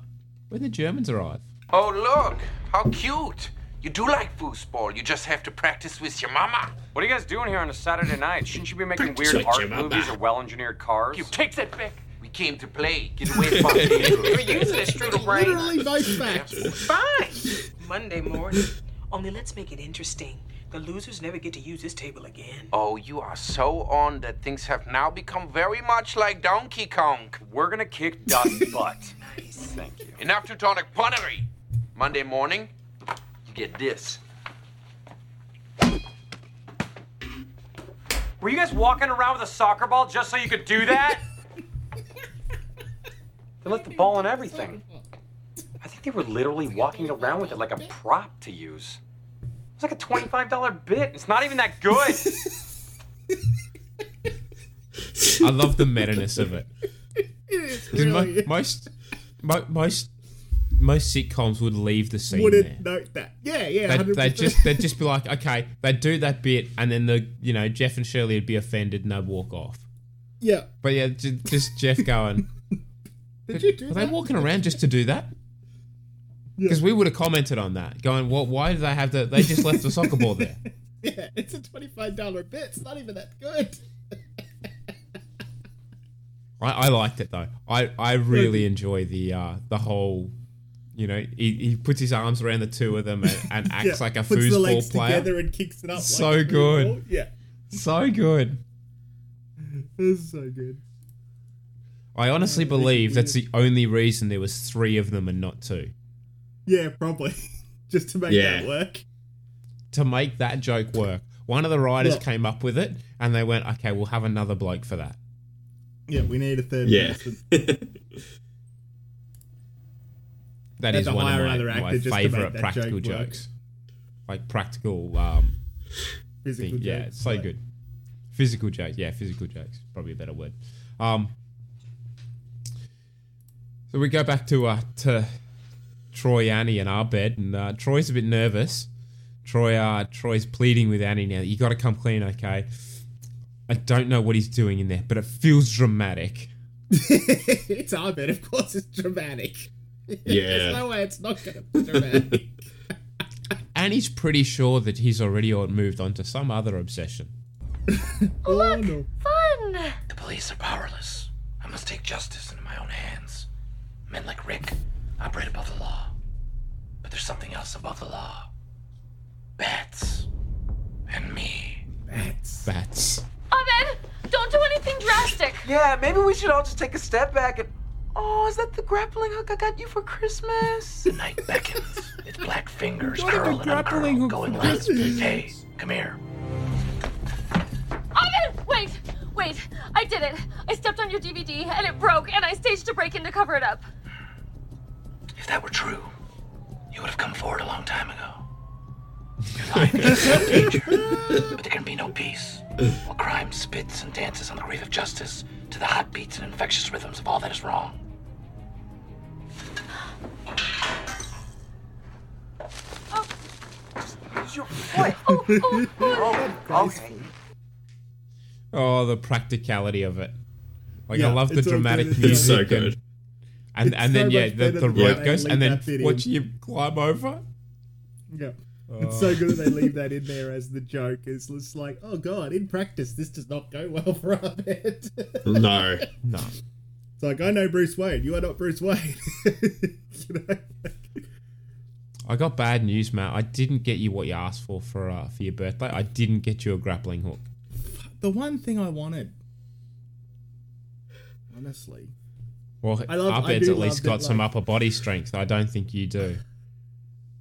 when the Germans arrive.
Oh, look! How cute! You do like foosball. You just have to practice with your mama.
What are you guys doing here on a Saturday night? Shouldn't you be making weird art movies or well-engineered cars?
You take that back. We came to play. Get away from me.
You're using a strudel brain.
Literally both facts.
Fine. Monday morning. Only let's make it interesting. The losers never get to use this table again.
Oh, you are so on that things have now become very much like Donkey Kong.
We're gonna kick Dust's butt.
nice.
Thank you.
Enough Teutonic punnery. Monday morning, you get this.
Were you guys walking around with a soccer ball just so you could do that? they left the ball and everything. I think they were literally walking around with it like a prop to use. It's like a $25 bit. It's not even that good.
I love the meta-ness of it. Because mo-
really is.
most mo- most most sitcoms would leave the scene
Wouldn't
there.
note that. Yeah, yeah.
They'd,
100%.
they'd just they'd just be like, okay, they'd do that bit, and then the you know Jeff and Shirley would be offended and they'd walk off.
Yeah.
But yeah, j- just Jeff going.
Did you do
Are
that?
they walking around just to do that? Because we would have commented on that, going, "Well, why do they have the? They just left the soccer ball there."
Yeah, it's a twenty-five dollar bit. It's not even that good.
I, I liked it though. I, I really enjoy the uh, the whole, you know, he, he puts his arms around the two of them and, and acts
Yeah,
like a
puts the legs
player.
together and kicks it up.
So
a
good.
foosball. Yeah,
So good.
it's so good.
I honestly uh, believe that's the only reason there was three of them and not two.
Yeah, probably just to make
Yeah.
that work.
To make that joke work, one of the writers
Look.
came up with it, and they went, "Okay, we'll have another bloke for that."
Yeah, we need a third
Yeah.
person.
That
Had
is one of my, my
just to make
favorite practical
joke
jokes, like practical. Um,
Physical
thing. Yeah,
jokes,
it's so
like-
good. Physical jokes, yeah, physical jokes, probably a better word. Um, so we go back to uh, to Troy, Annie, and Abed, and uh, Troy's a bit nervous. Troy, uh, Troy's pleading with Annie now. You got to come clean, okay? I don't know what he's doing in there, but it feels dramatic.
it's Abed, of course. It's dramatic.
Yeah.
There's no way it's not going to be and
he's pretty sure that he's already moved on to some other obsession.
Oh, no.
Fun!
The police are powerless. I must take justice into my own hands. Men like Rick operate above the law. But there's something else above the law. Bats. And me.
Bats.
Bats.
Abed, don't do anything drastic.
Yeah, maybe we should all just take a step back and. Oh, is that the grappling hook I got you for Christmas?
The night beckons. Its black fingers
What a
curl and
grappling
uncurl,
hook
going
for
like,
Christmas.
hey, come here.
Oh, Abed, wait, wait. I did it. I stepped on your DVD and it broke, and I staged a break in to cover it up.
If that were true, you would have come forward a long time ago. Your life is in danger, but there can be no peace. While crime spits and dances on the grave of justice to the hot beats and infectious rhythms of all that is wrong.
Where's your foot?
Oh, oh, oh.
oh, okay.
Oh, the practicality of it. Like I love the dramatic
good.
music.
It's so
and-
good.
And
It's
and
so
then yeah, the, the rope
they
goes, and then
that bit in.
watch you climb over.
Yeah. It's so good that they leave that in there as the joke. It's just like, oh god, in practice, this does not go well for Abed.
No.
No.
It's like, I know Bruce Wayne. You are not Bruce Wayne. You know?
I got bad news, Matt. I didn't get you what you asked for for uh, for your birthday. I didn't get you a grappling hook.
The one thing I wanted, honestly,
Well,
I love-
Abed's
do
at least got
that,
some upper body strength. I don't think you do.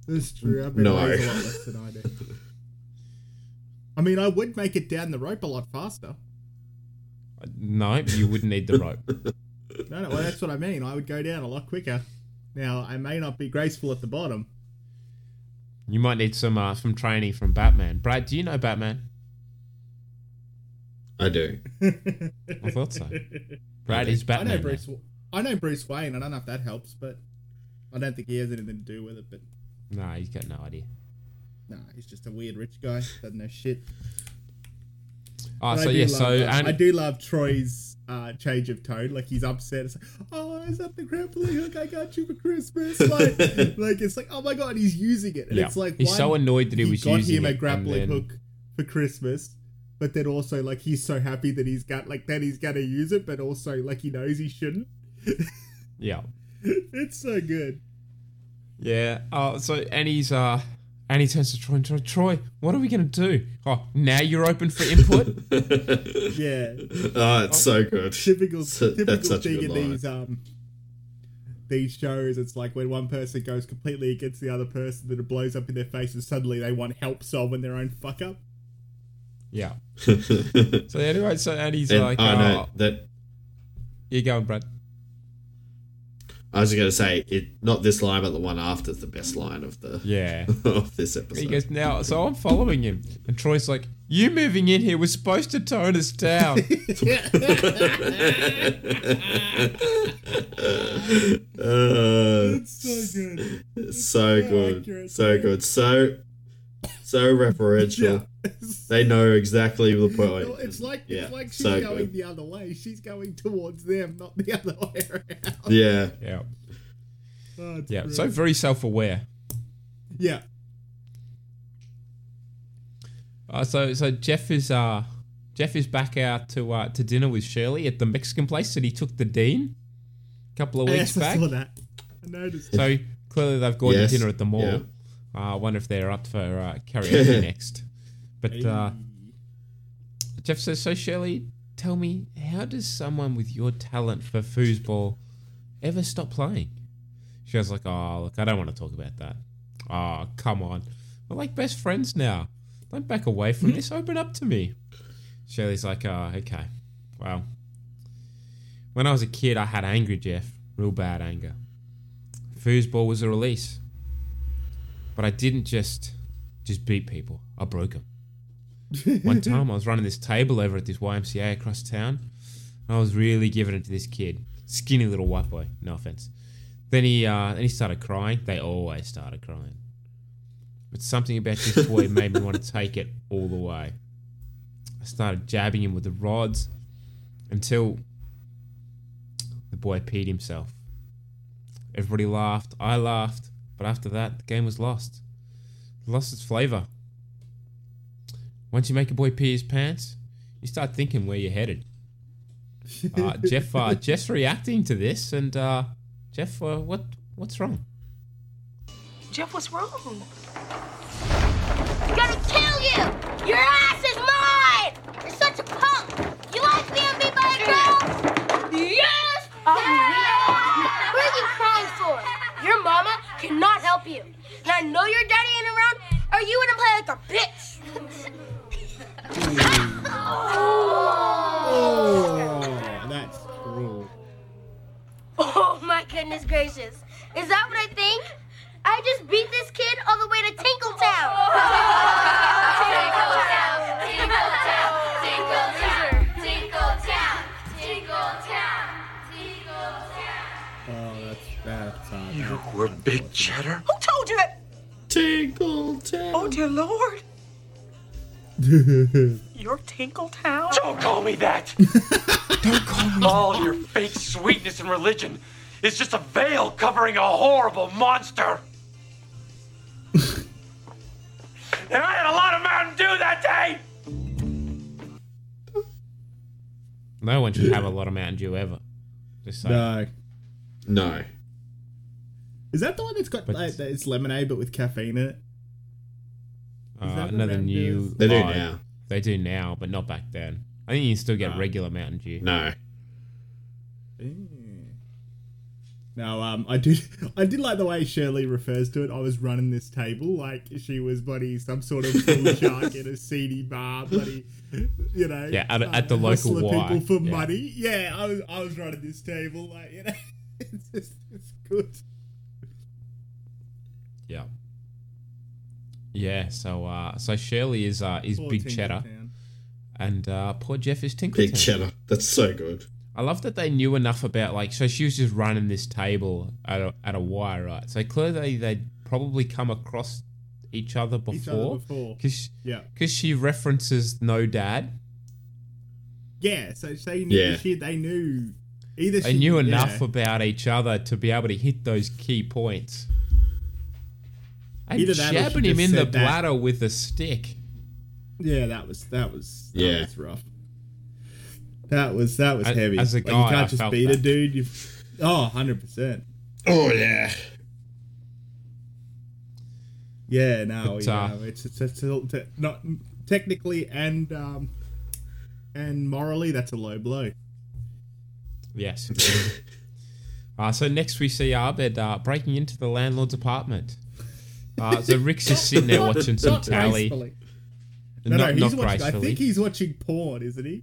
It's true. I've been
No.
weighs a lot less than I do. I mean, I would make it down the rope a lot faster.
No, you wouldn't need the rope.
No, no, well, that's what I mean. I would go down a lot quicker. Now, I may not be graceful at the bottom.
You might need some uh, some training from Batman. Brad, do you know Batman?
I do.
I thought so. Brad is Batman.
I
Batman.
know
now.
Bruce. I know Bruce Wayne. I don't know if that helps, but I don't think he has anything to do with it. But
No, he's got no idea.
no, he's just a weird rich guy. Doesn't know shit.
Oh,
But
so
do
yeah,
love,
so and
I do love Troy's uh, change of tone. Like he's upset. It's like, oh, is that the grappling hook I got you for Christmas? Like, like it's like, oh my god, he's using it. And
Yeah.
it's like
He's so annoyed that he was
got
using
him a grappling
then-
hook for Christmas. But then also like he's so happy that he's got like that he's gonna use it, but also like he knows he shouldn't.
yeah,
it's so good.
Yeah. Oh, so Annie's uh, Annie turns to Troy and Troy. Troy, what are we gonna do? Oh, now you're open for input.
Yeah.
Oh, it's so good.
Typical,
So-
typical
that's such a
thing
good
in
line.
these um these shows. It's like when one person goes completely against the other person, that it blows up in their face, and suddenly they want help solving their own fuck up.
yeah. So anyway, so Annie's
And
like,
I
oh,
know that
you going, Brad?
I was going to say it. Not this line, but the one after is the best line of the
Yeah.
of this episode.
He goes, now, so I'm following him. And Troy's like, you moving in here was supposed to tone us down.
Uh,
It's so good.
It's so
so
good,
accurate.
so good, so so referential. They know exactly the point.
Well, it's like
yeah,
it's like she's
so
going
good.
the other way. She's going towards them, not the other way around.
Yeah,
yeah,
Oh,
yeah.
great.
So very self-aware.
yeah.
Uh, so so Jeff is uh Jeff is back out to uh to dinner with Shirley at the Mexican place that he took the dean a couple of weeks
Yes, I
back.
saw that. I noticed.
So clearly they've gone
Yes,
to dinner at the mall.
yeah.
Uh, I wonder if they're up for uh, karaoke next. But uh, Jeff says, "So Shirley, tell me, how does someone with your talent for foosball ever stop playing?" She was like, "Oh, look, I don't want to talk about that. Oh, come on, we're like best friends now. Don't back away from this. Open up to me." Shirley's like, "Oh, okay. Well, when I was a kid, I had angry Jeff, real bad anger. Foosball was a release, but I didn't just just beat people. I broke them. One time I was running this table over at this YMCA across town. And I was really giving it to this kid, skinny little white boy. No offense. Then he uh, then he started crying. They always started crying. But something about this boy made me want to take it all the way. I started jabbing him with the rods until the boy peed himself. Everybody laughed. I laughed. But after that, the game was lost. lost its flavor. Once you make a boy pee his pants, you start thinking where you're headed. Uh, Jeff, uh, Jeff's reacting to this, and uh, Jeff, uh, what what's wrong?
Jeff, what's wrong?
I'm gonna kill you! Your ass is mine! You're such a punk! You like being beat by a girl? Yes! What are you crying for? Your mama cannot help you. And I know your daddy ain't around, or you wouldn't play like a bitch.
Oh, that's cruel.
Oh my goodness gracious. Is that what I think? I just beat this kid all the way to Tinkletown. Tinkletown! Tinkle Town! Tinkletter! Tinkle Town! Tinkle Town! Tinkletown!
Oh, that's that's uh,
You were big cheddar.
Who told you that?
Tinkle Town.
Oh, dear Lord. Your Tinkletown?
Don't call me that! Don't call me All your fake sweetness and religion is just a veil covering a horrible monster. and I had a lot of Mountain Dew that day!
No one should have a lot of Mountain Dew ever. Just saying.
No.
No.
Is that the one that's got like, that it's lemonade but with caffeine in it?
Uh,
that
another new.
They do now.
They do now, but not back then. I think you still get
Ah.
regular Mountain Dew.
No.
No, um, I did, I did like the way Shirley refers to it. I was running this table like she was bloody some sort of bull shark in a seedy bar, bloody, you know.
Yeah, at- at the local
hustler
Y,
people for
yeah.
money. Yeah, I was, I was running this table like, you know, it's just, it's good.
Yeah. Yeah. So, uh, so Shirley is uh is
Poor
big cheddar,
Tinkletown.
and uh, poor Jeff is Tinkletown.
Big cheddar. That's so good.
I love that they knew enough about like so she was just running this table at a at a wire, right? So clearly they'd probably come across each other before.
Each other before.
Cause,
Yeah.
Because she references no dad.
Yeah, so they knew,
Yeah.
she, they knew either
They
she,
knew
yeah.
enough about each other to be able to hit those key points. And
Either that or
jabbing him in the
said that-
bladder with a stick.
Yeah, that was that was that
Yeah.
was rough. That was that was
As-
heavy.
as a
Like,
guy,
you
I
can't just
felt
beat a dude. You, oh, 100 percent.
Oh yeah.
Yeah, no,
But,
you
uh,
know, it's it's, it's a, not technically and um and morally that's a low blow.
Yes. uh, so next we see Abed uh, breaking into the landlord's apartment. Uh, so Rick's just sitting there watching some
Not
tally.
gracefully. No,
not,
no, he's
not
watching. I think he's watching porn, isn't he?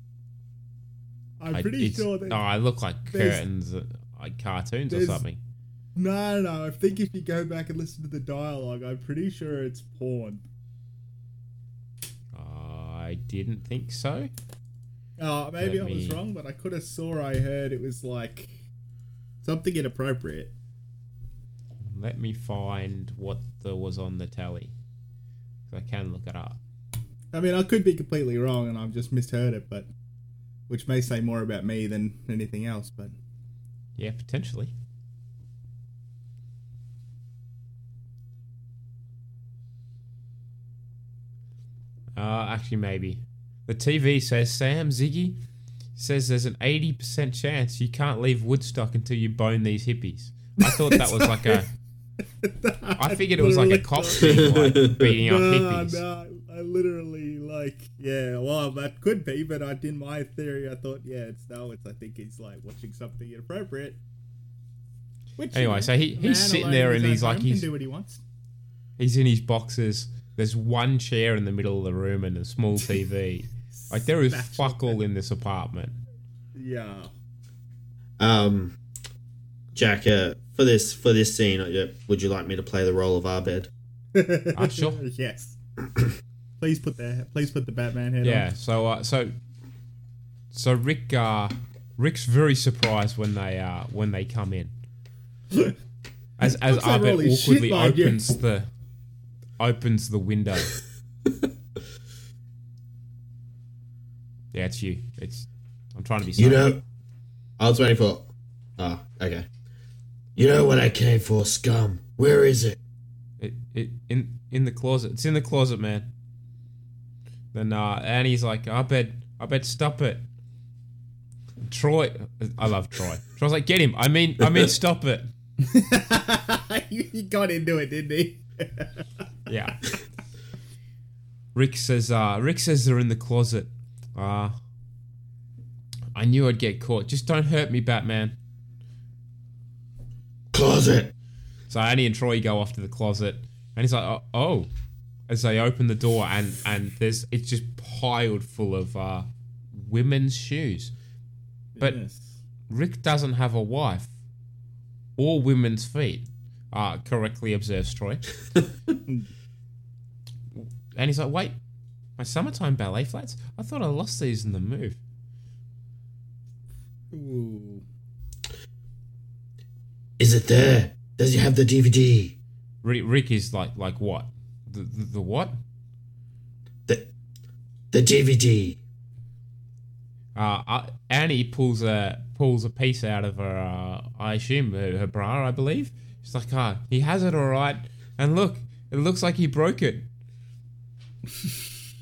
I'm
I-
pretty sure that.
Oh, I look like curtains, uh, like cartoons or something.
No, no, I think if you go back and listen to the dialogue, I'm pretty sure it's porn.
I didn't think so.
Oh, maybe
Let
I was
me-
wrong, but I could have saw I heard it was like something inappropriate.
Let me find what there was on the tally. I can look it up.
I mean, I could be completely wrong, and I've just misheard it, but which may say more about me than anything else. But
Yeah, potentially. Uh, actually, maybe. The TV says Sam Ziggy says there's an 80% chance you can't leave Woodstock until you bone these hippies. I thought that was like a. I figured it was like a cop thing, like beating up
no,
hippies.
no, I literally like, yeah, well, that could be, but I in my theory, I thought, yeah, it's no, it's I think he's like watching something inappropriate. Which, you
Anyway,
know,
so he- he's sitting there and he's like,
home
he's-
can do what he wants.
He's in his boxes. There's one chair in the middle of the room and a small TV. like there is fuck all in this apartment.
Yeah.
Um, Jack, uh, for this for this scene, uh, would you like me to play the role of Abed?
Ah, sure.
yes. please put the please put the Batman head
Yeah.
on.
So uh, so so Rick uh, Rick's very surprised when they uh, when they come in. As as Abed awkwardly
mind you.
opens the opens the window. yeah, it's you. It's I'm trying to be.
You know, I was waiting for. Oh, okay. You know what I came for, scum. Where is it?
it, it in in the closet. It's in the closet, man. Then uh, Annie's like, Abed, I bet, stop it. Troy, I love Troy. Troy's like, get him. I mean, I mean, stop it.
he got into it, didn't he?
Yeah. Rick says, uh, Rick says they're in the closet. Uh, I knew I'd get caught. Just don't hurt me, Batman.
Closet.
So Annie and Troy go off to the closet, and he's like, "Oh!" oh. As they open the door, and and there's it's just piled full of uh, women's shoes, but Rick doesn't have a wife or women's feet. Uh, correctly observes Troy. and he's like, "Wait, my summertime ballet flats? I thought I lost these in the move."
Ooh.
Is it there? Does he have the DVD?
Rick, Rick is like, like what? The, the, the what?
The the DVD.
Uh, uh, Annie pulls a pulls a piece out of her, uh, I assume her, her bra, I believe. She's like, ah, he has it all right, and look, it looks like he broke it.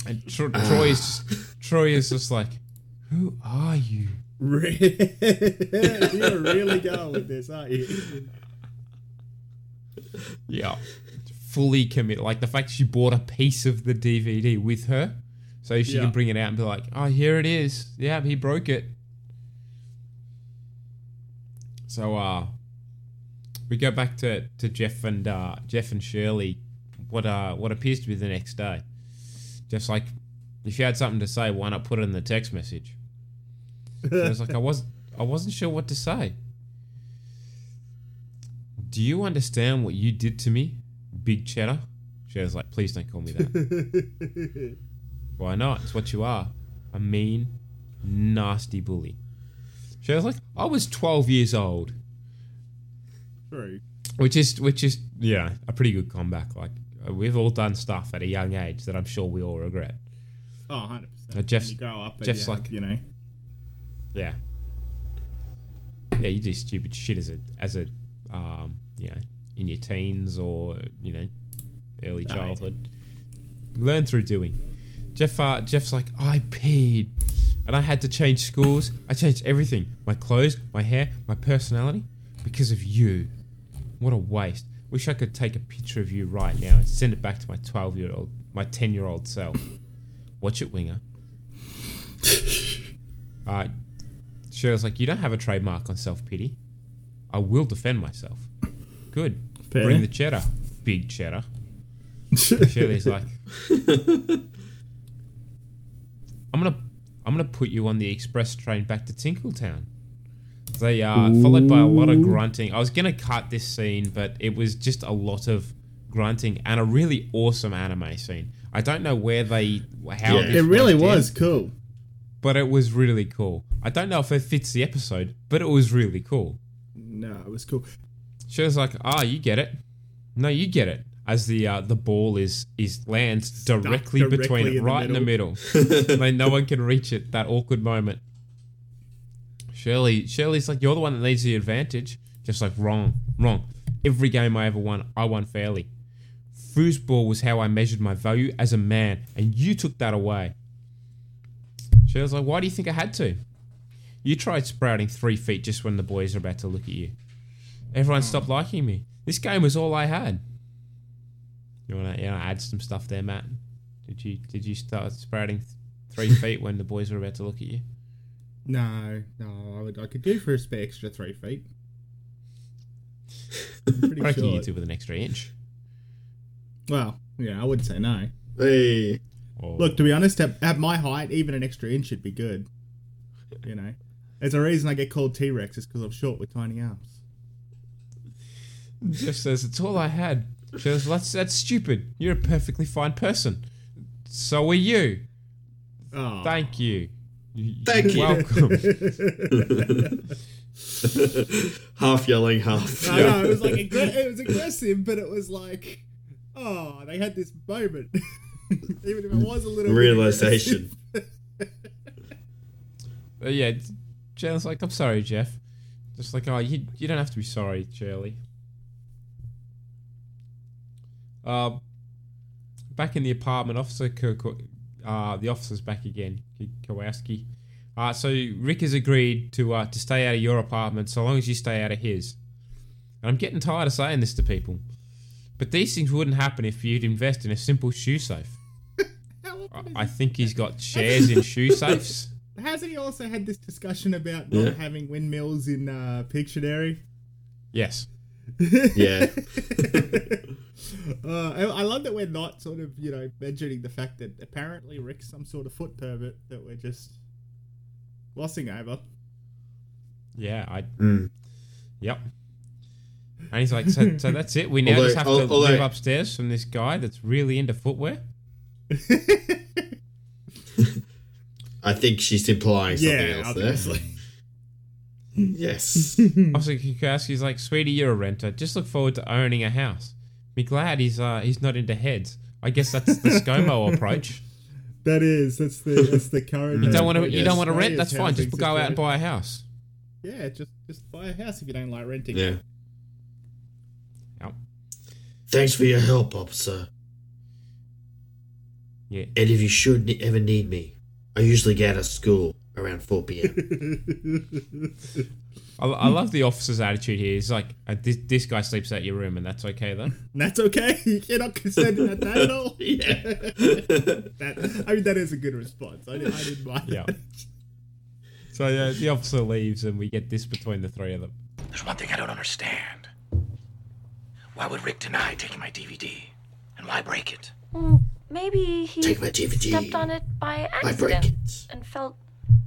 And Tro- Troy is just, Troy is just like, who are you?
You're really going with this, aren't you?
Yeah, fully commit. Like the fact she bought a piece of the DVD with her, so she
Yeah.
can bring it out and be like, "Oh, here it is. Yeah, he broke it." So, uh, we go back to, to Jeff and uh, Jeff and Shirley. What uh, what appears to be the next day. Jeff's like, "If you had something to say, why not put it in the text message?" I was like, "I was I wasn't sure what to say." Do you understand what you did to me, Big Cheddar? She was like, please don't call me that. Why not? It's what you are. A mean, nasty bully. She was like, I was 12 years old.
True.
Which is, which is, yeah, a pretty good comeback. Like, we've all done stuff at a young age that I'm sure we all regret.
Oh, 100%.
Uh, Jeff's,
When you grow up and
Jeff's
you
like,
you know.
Yeah, yeah, you do stupid shit as a, as a, um, you know, in your teens or you know, early
Right.
childhood. Learn through doing. Jeff, uh, Jeff's like, I peed, and I had to change schools. I changed everything: my clothes, my hair, my personality, because of you. What a waste. Wish I could take a picture of you right now and send it back to my twelve-year-old, my ten-year-old self. Watch it, Winger. Uh, Shirley's like, you don't have a trademark on self pity. I will defend myself. Good.
Fair.
Bring the cheddar, big cheddar. Shirley's like, I'm gonna, I'm gonna put you on the express train back to Tinkletown. They uh, followed by a lot of grunting. I was gonna cut this scene, but it was just a lot of grunting and a really awesome anime scene. I don't know where they, how this
It really
went in
was cool.
but it was really cool. I don't know if it fits the episode, but it was really cool.
No, it was cool.
She was like, "Ah, you get it. No, you get it." As the uh, the ball is is lands directly,
directly
between
in
it,
the
right in the middle, like no one can reach it. That awkward moment. Shirley, Shirley's like, "You're the one that needs the advantage." Just like wrong, wrong. Every game I ever won, I won fairly. Foosball was how I measured my value as a man, and you took that away. She was like, Why do you think I had to? You tried sprouting three feet just when the boys are about to look at you. Everyone hmm. stopped liking me. This game was all I had. You wanna, you wanna add some stuff there, Matt? Did you did you start sprouting th- three feet when the boys were about to look at you?
No, no, I, would, I could do for a spare extra three feet. I'm pretty
I reckon you
sure.
two with an extra inch.
Well, yeah, I would say no.
Hey.
Oh.
Look, to be honest, at, at my height, even an extra inch would be good. You know, there's a reason I get called T Rex is because I'm short with tiny arms.
Jeff says, It's all I had. She goes, that's, that's stupid. You're a perfectly fine person. So are you.
Oh.
Thank you.
Thank you.
Welcome.
half yelling, half.
I know it was like aggr- it was aggressive, but it was like, oh, they had this moment, even if it was a little
Realization.
But yeah, Jaylen's like, I'm sorry, Jeff. Just like, oh, you, you don't have to be sorry, Shirley. Uh, back in the apartment, Officer Ko- uh, the officer's back again, K- Kowalski. Uh, so Rick has agreed to uh, to stay out of your apartment so long as you stay out of his. And I'm getting tired of saying this to people, but these things wouldn't happen if you'd invest in a simple shoe safe. I, I think he's got shares in shoe safes.
Hasn't he also had this discussion about not
Yeah.
having windmills in uh, Pictionary?
Yes.
Yeah.
uh, I, I love that we're not sort of, you know, mentioning the fact that apparently Rick's some sort of foot pervert that we're just glossing over.
Yeah, I.
Mm.
Yep. And he's like, so, so that's it. We now
Although-
just have to
al- although-
live upstairs from this guy that's really into footwear.
I think she's implying something
Yeah,
else
obviously.
there. yes.
Officer Cackowski's like, sweetie, you're a renter. Just look forward to owning a house. Be glad he's uh he's not into heads. I guess that's the ScoMo approach.
That is, that's the that's the current.
You don't want to you don't want to rent. That's fine. Just go out and buy a house.
Yeah, just just buy a house if you don't like renting.
Yeah.
Yep.
Thanks for your help, officer.
Yeah.
And if you should ever need me, I usually get out of school around 4 p.m.
I, I love the officer's attitude here. He's like, uh, this, this guy sleeps at your room, and that's okay then.
That's okay. You're not concerned about that at all.
yeah.
that, I mean, that is a good response. I, didn't- I didn't mind.
Yeah.
that.
So uh, the officer leaves, and we get this between the three of them.
There's one thing I don't understand. Why would Rick deny taking my DVD? And why break it?
Well, maybe he
Take my DVD.
stepped on it by
Why break
accident and felt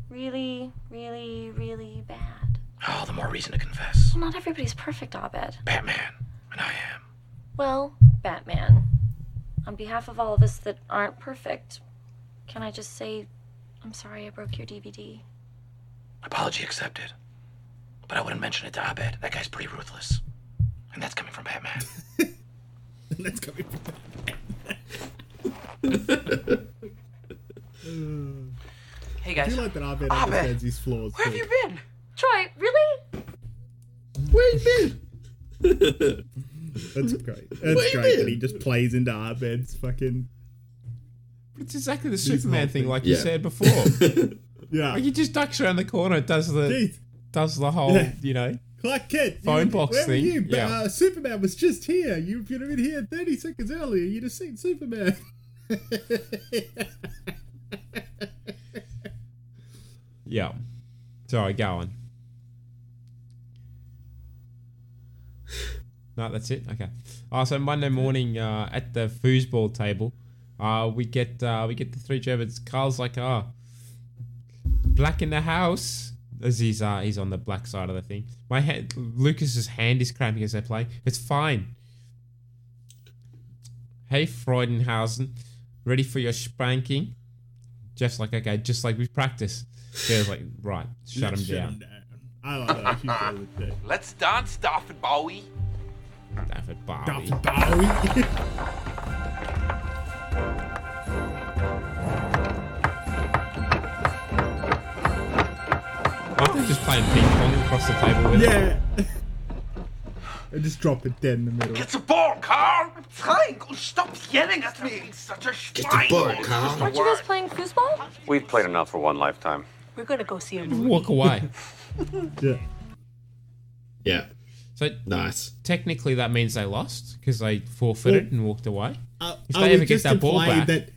really, really, really bad.
Oh, the more reason to confess.
Well, not everybody's perfect, Abed.
Batman, and I am.
Well, Batman, on behalf of all of us that aren't perfect, can I just say I'm sorry I broke your DVD?
Apology accepted. But I wouldn't mention it to Abed. That guy's pretty ruthless. And that's coming from Batman.
That's coming from.
Hey
I
guys.
feel like that Abed
Abed,
understands his flaws.
Where have you been?
Troy, really?
Where you been?
That's great. That's
Where
great that he just plays into Abed's fucking.
But it's exactly the Superman thing,
thing.
like you said before.
Yeah.
like he just ducks around the corner, does the
Jeez.
does the whole,
Yeah.
you know.
Clark Kent.
Phone
you,
box
where
thing,
Were you?
Yeah.
Uh, Superman was just here. You, if you'd have been here 30 seconds earlier, you'd have seen Superman.
Yeah. Sorry, go on. No, that's it. Okay. Uh, so Monday morning uh, at the foosball table, uh, we get uh, we get the three Germans. Carl's like, "Oh, black in the house," as he's uh, he's on the black side of the thing. My hand, Lucas's hand is cramping as they play. It's fine. Hey, Freudenhausen, ready for your spanking? Jeff's like, okay, just like we practice. Jeff's like, right, shut him down.
I like that. She's really.
Let's dance, David Bowie.
David Bowie.
David Bowie.
Aren't they just playing ping pong across the table with it?
Yeah. I just drop it dead in the middle.
Get the ball, Carl. I'm trying. Oh, stop yelling at me. It's such a
Get the ball,
schwein.
Carl.
Aren't you guys playing foosball?
We've played enough for one lifetime.
We're gonna go see a movie.
Walk away.
Yeah.
Yeah.
So
Nice.
technically, that means they lost because they forfeited and walked away.
Uh,
If they ever get that ball
implying
back,
that?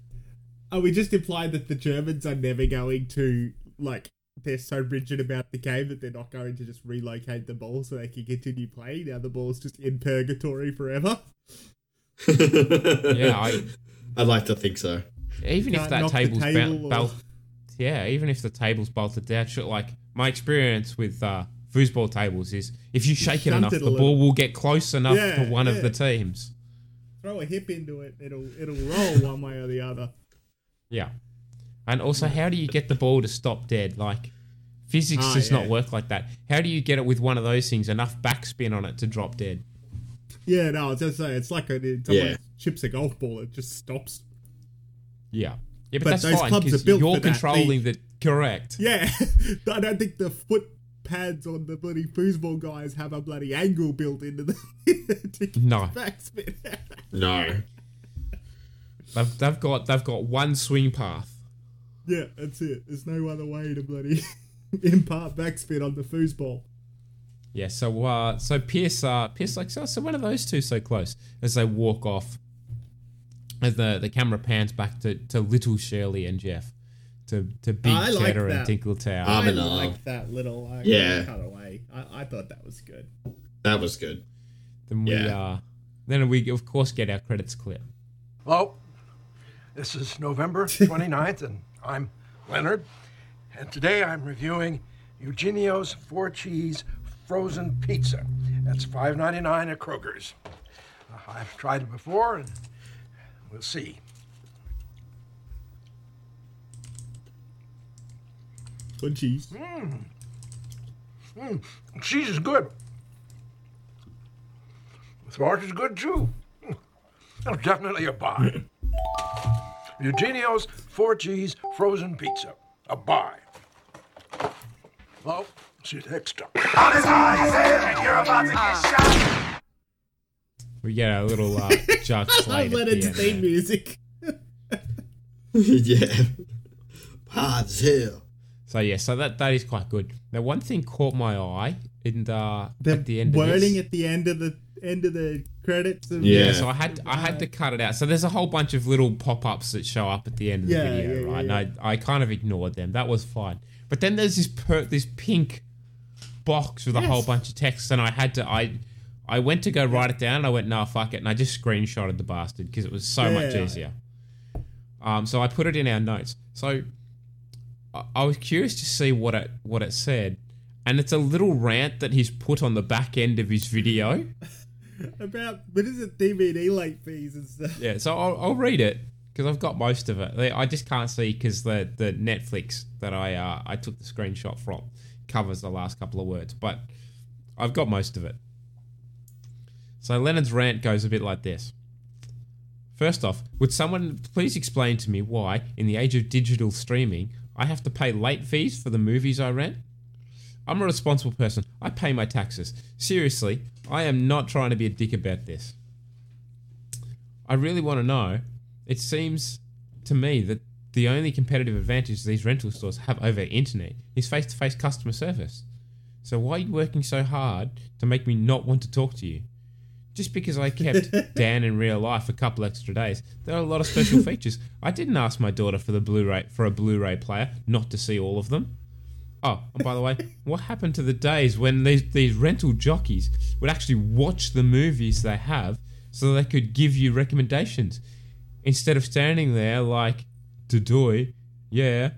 Are we just implying that the Germans are never going to like? They're so rigid about the game that they're not going to just relocate the ball so they can continue playing. Now the ball's just in purgatory forever.
Yeah, I-
I'd like to think so.
even if that table's
table
bel-
or-
belt, yeah, even if the table's bolted down, sure, like my experience with uh, foosball tables is if you shake it enough,
it a
the
little.
ball will get close enough
Yeah,
to one of the teams.
Throw a hip into it, it'll it'll roll one way or the other.
Yeah. And also, how do you get the ball to stop dead? Like, physics
Ah,
does not work like that. How do you get it with one of those things, enough backspin on it to drop dead?
Yeah, no, I was just saying, it's like a, someone
Yeah.
chips a golf ball, it just stops.
Yeah. Yeah, but,
But
that's
those
fine
clubs
because
are built
you're
for
controlling
The-
the correct.
Yeah, I don't think the foot pads on the bloody foosball guys have a bloody angle built into the
No.
backspin.
No.
They've, they've got they've got one swing path.
Yeah, that's it. There's no other way to bloody impart backspin on the foosball.
Yeah, so uh, so Pierce uh, Pierce like so, so when are those two so close as they walk off? As the, the camera pans back to, to little Shirley and Jeff, to to Big
I like
Cheddar and. Tinkle Tower.
I
Arm in arm.
like that little uh,
Yeah.
cutaway. I, I thought that was good.
That was good.
Then we
Yeah.
uh, then we of course get our credits clip.
Hello, this is November 29th, and I'm Leonard. And today I'm reviewing Eugenio's four cheese frozen pizza. That's $5.99 at Kroger's. Uh, I've tried it before, and we'll see.
Good cheese.
Mmm. Mmm. Cheese is good. The sauce is good too. That's definitely a buy. Eugenio's four cheese frozen pizza. A buy. Well, see you next time. Honest eyes, and you're about to get shot.
We get a little uh, Chuck
I
Slade.
love
at the
Leonard's
end
theme
there.
music.
yeah. Hard as hell.
So yeah, so that that is quite good. Now one thing caught my eye in uh,
The
at the end of
wording
this.
at the end of the end of the credits. Of
Yeah. so I had I had to cut it out. So there's a whole bunch of little pop-ups that show up at the end of
Yeah,
the video,
yeah,
right?
yeah,
And I, I kind of ignored them. That was fine. But then there's this per, this pink box with a whole bunch of text, and I had to I I went to go write it down, and I went, nah, fuck it, and I just screenshotted the bastard because it was so much easier. Um, so I put it in our notes. So I, I was curious to see what it what it said, and it's a little rant that he's put on the back end of his video.
About what is it? DVD late fees and stuff.
Yeah, so I'll, I'll read it because I've got most of it. I just can't see because the the Netflix that I uh, I took the screenshot from covers the last couple of words, but I've got most of it. So Leonard's rant goes a bit like this. First off, would someone please explain to me why, in the age of digital streaming, I have to pay late fees for the movies I rent? I'm a responsible person. I pay my taxes. Seriously, I am not trying to be a dick about this. I really want to know. It seems to me that the only competitive advantage these rental stores have over internet is face to face customer service. So why are you working so hard to make me not want to talk to you? Just because I kept Dan in real life a couple extra days, there are a lot of special features. I didn't ask my daughter for the Blu-ray for a Blu-ray player, not to see all of them. Oh, and by the way, what happened to the days when these these rental jockeys would actually watch the movies they have so they could give you recommendations instead of standing there like Dudoy, yeah,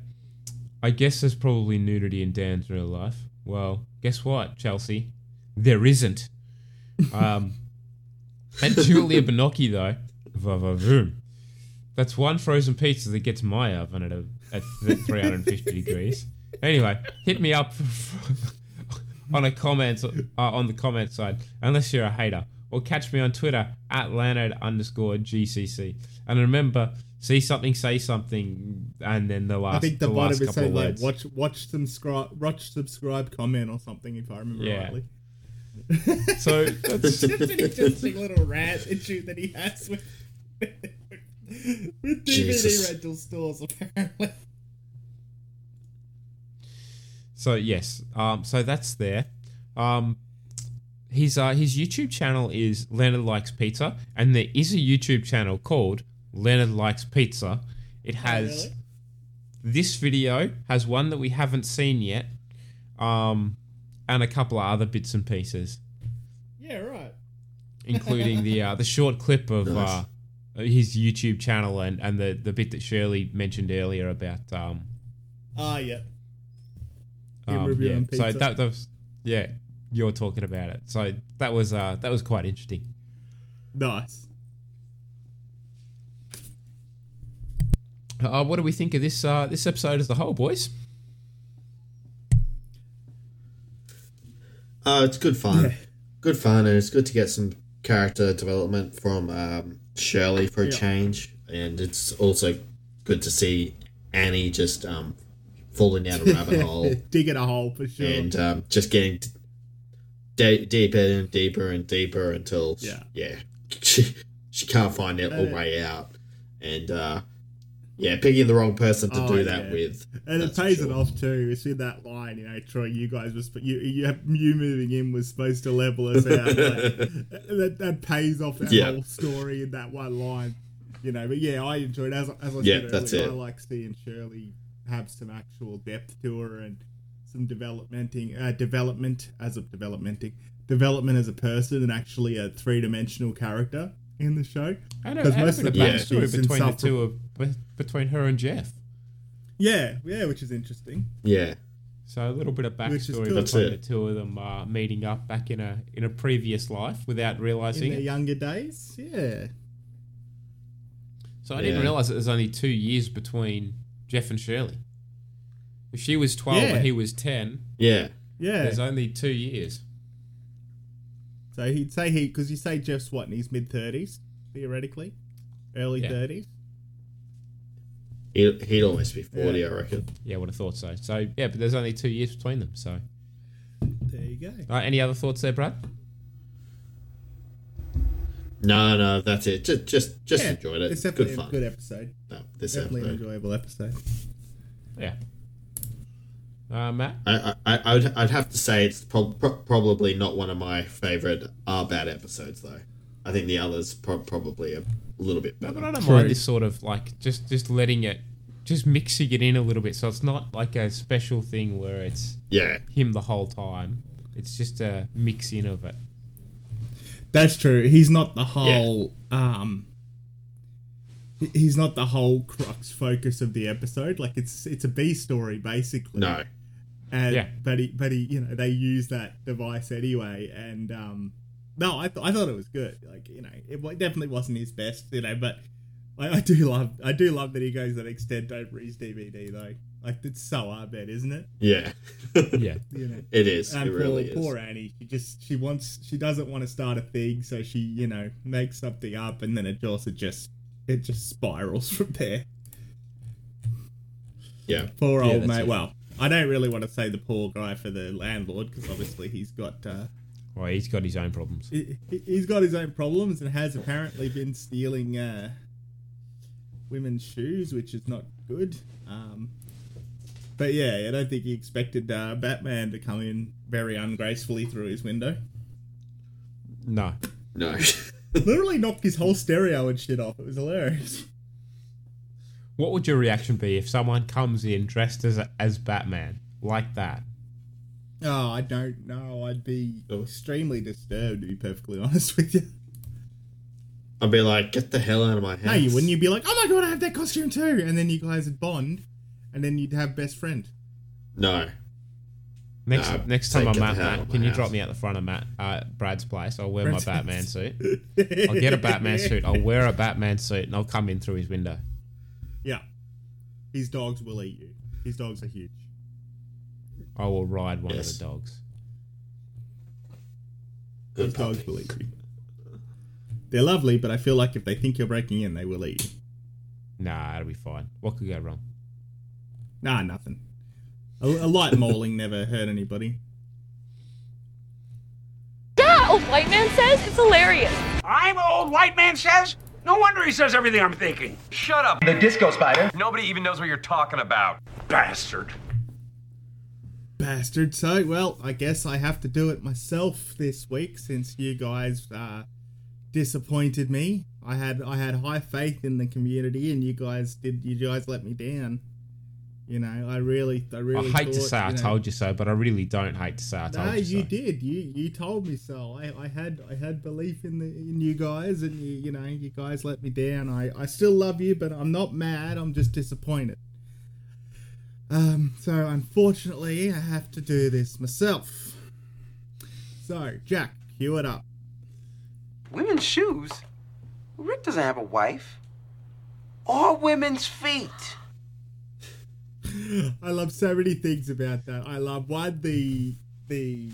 I guess there's probably nudity in Dan's real life. Well, guess what, Chelsea? There isn't. Um, and Juliette Binoche though, va-va-voom. That's one frozen pizza that gets my oven at a, at 350 degrees. Anyway, hit me up on a comment uh, on the comment side, unless you're a hater, or catch me on Twitter at Leonard underscore GCC. And remember, see something, say something, and then the last.
I think the,
the last
bottom is saying like watch watch subscribe watch subscribe comment or something if I remember
Yeah.
rightly.
So
that's an interesting little rat issue that he has with with DVD
Jesus.
rental stores apparently.
So yes, um, so that's there. Um, his uh, his YouTube channel is Leonard Likes Pizza, and there is a YouTube channel called Leonard Likes Pizza. It has this video has one that we haven't seen yet, um, and a couple of other bits and pieces,
Yeah, right.
including the uh, the short clip of
Nice.
uh, his YouTube channel and, and the, the bit that Shirley mentioned earlier about um,
Ah, yeah. Him
um,
reviewing
yeah. So
pizza.
that, that was yeah, you're talking about it. So that was uh, that was quite interesting.
Nice.
Uh, what do we think of this uh, this episode as a whole, boys?
Uh, it's good fun. Good fun, and it's good to get some character development from um, Shirley for a
Yeah.
change. And it's also good to see Annie just um, falling down a rabbit hole
Digging a hole for sure.
and um, just getting d- deeper and deeper and deeper until
Yeah.
yeah she, she can't find a a
Uh,
way out and uh, yeah picking the wrong person to
Oh,
do that
yeah.
with
And it pays
sure.
it off too. It's in that line, you know, Troy. You guys was you you you moving in was supposed to level us out. Like, that that pays off that
Yeah.
whole story in that one line, you know. But yeah, I enjoyed as as I
Yeah,
said earlier. I like seeing Shirley have some actual depth to her and some developmenting uh, development as a developmenting development as a person and actually a three dimensional character in the show.
And a,
'Cause
and
most
of
of the time
backstory
she's
between the
insufferable.
two of between her and Jeff.
Yeah, yeah, which is interesting.
yeah
So a little bit of backstory
cool.
Between the two of them uh, meeting up back in a in a previous life without realizing
In
realizing
their
it.
younger days, yeah.
So I didn't realize that there's only two years between Jeff and Shirley. If she was twelve
Yeah.
and he was ten,
yeah
Yeah.
there's only two years.
So he'd say he, because you say Jeff's what in his mid thirties, theoretically, early
Yeah.
thirties.
he'd, he'd almost be 40
Yeah.
I reckon
Yeah, I would have thought so. So yeah, but there's only two years between them. So,
There you go.
all right, any other thoughts there, Brad?
No no that's it just just just
Yeah,
enjoyed it
It's definitely
good
a
fun
good episode.
no, this
definitely an
episode.
enjoyable episode.
Yeah. Uh, Matt.
I, I, I would, I'd have to say it's prob- pro- probably not one of my favorite are bad episodes though. I think the others pro- probably a little bit
No, but I don't
True.
mind this sort of like just just letting it, just mixing it in a little bit, so it's not like a special thing where it's
Yeah,
him the whole time. It's just a mix in of it.
That's true. He's not the whole. Um, he's not the whole crux focus of the episode. Like it's it's a B story basically.
no,
And,
Yeah.
But he, but he, you know, they use that device anyway, and um, no, I, th- I thought it was good. Like you know, it wa- definitely wasn't his best, you know, but I, I do love, I do love that he goes that extent over his DVD though. Like it's so Abed, isn't it?
yeah,
Yeah.
You know.
it is.
And
it really
poor,
is.
poor Annie, she just she wants she doesn't want to start a thing, so she you know makes something up, and then it also just it just spirals from there.
Yeah,
Poor
Yeah,
old
that's
mate.
it.
Well, I don't really want to say the poor guy for the landlord because obviously he's got uh,
Well, he's got his own problems.
he, he- he's got his own problems and has apparently been stealing uh, women's shoes, which is not good. Um, but yeah, I don't think he expected uh, Batman to come in very ungracefully through his window.
No.
no,
Literally knocked his whole stereo and shit off. It was hilarious.
What would your reaction be if someone comes in dressed as as Batman like that?
Oh, I don't know. I'd be extremely disturbed to be perfectly honest with you.
I'd be like, get the hell out of my house.
No, you wouldn't. You'd be like, "Oh my god, I have that costume too!" And then you guys would bond, and then you'd have best friend.
No,
Next
Nah,
next time I'm at Matt, can you
house.
drop me at the front of Matt uh, Brad's place? I'll wear
Brad's
my Batman
place.
suit. I'll get a Batman suit. I'll wear a Batman suit, and I'll come in through his window.
Yeah, his dogs will eat you. His dogs are huge.
I will ride one
Yes.
of the dogs.
good
His dogs will eat you. They're lovely, but I feel like if they think you're breaking in, they will eat you.
Nah, it'll be fine. What could go wrong?
Nah, nothing. A, a light mauling never hurt anybody.
Yeah, old white man says it's hilarious.
I'm old white man says? No wonder he says everything I'm thinking.
Shut up.
The disco spider.
Nobody even knows what you're talking about.
Bastard.
Bastard. So, well, I guess I have to do it myself this week since you guys uh, disappointed me. I had I had high faith in the community, and you guys did. You guys let me down. You know, I really, I really.
I hate to say I
know-
told you so, but I really don't hate to say I told you so.
No,
you
you
so.
did. You you told me so. I, I had I had belief in the in you guys, and you you know you guys let me down. I I still love you, but I'm not mad. I'm just disappointed. Um. So unfortunately, I have to do this myself. So Jack, cue it up.
Women's shoes? Rick doesn't have a wife. Or women's feet.
I love so many things about that. I love one the the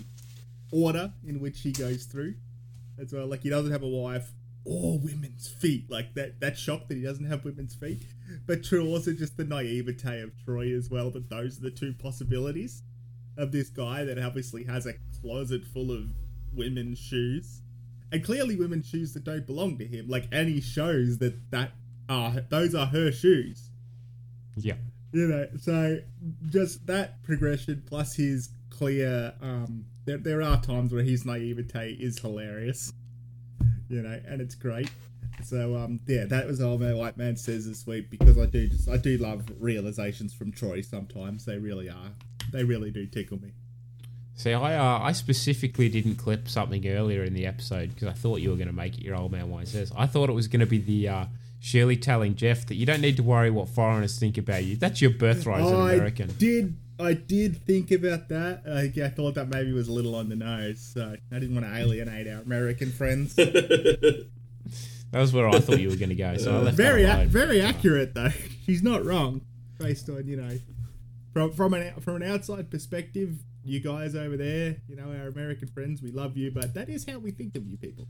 order in which he goes through as well. Like he doesn't have a wife, or women's feet. Like that that shock that he doesn't have women's feet. But true also just the naivete of Troy as well, that those are the two possibilities of this guy that obviously has a closet full of women's shoes. And clearly women's shoes that don't belong to him. Like Annie shows that that are those are her shoes.
Yeah.
You know, so just that progression plus his clear um there, there are times where his naivete is hilarious. You know, and it's great. So um yeah, that was all my white man says this week because I do just I do love realizations from Troy sometimes. They really are. They really do tickle me.
See, I uh, I specifically didn't clip something earlier in the episode because I thought you were going to make it your old man wine says. I thought it was going to be the uh, Shirley telling Jeff that you don't need to worry what foreigners think about you. That's your birthright as an American.
I did I did think about that. I thought that maybe was a little on the nose. So I didn't want to alienate our American friends.
That was where I thought you were going to go. So I left
very
that
ac-
alone.
very accurate though. She's not wrong, based on you know, from from an from an outside perspective. You guys over there, you know, our American friends, we love you, but that is how we think of you people.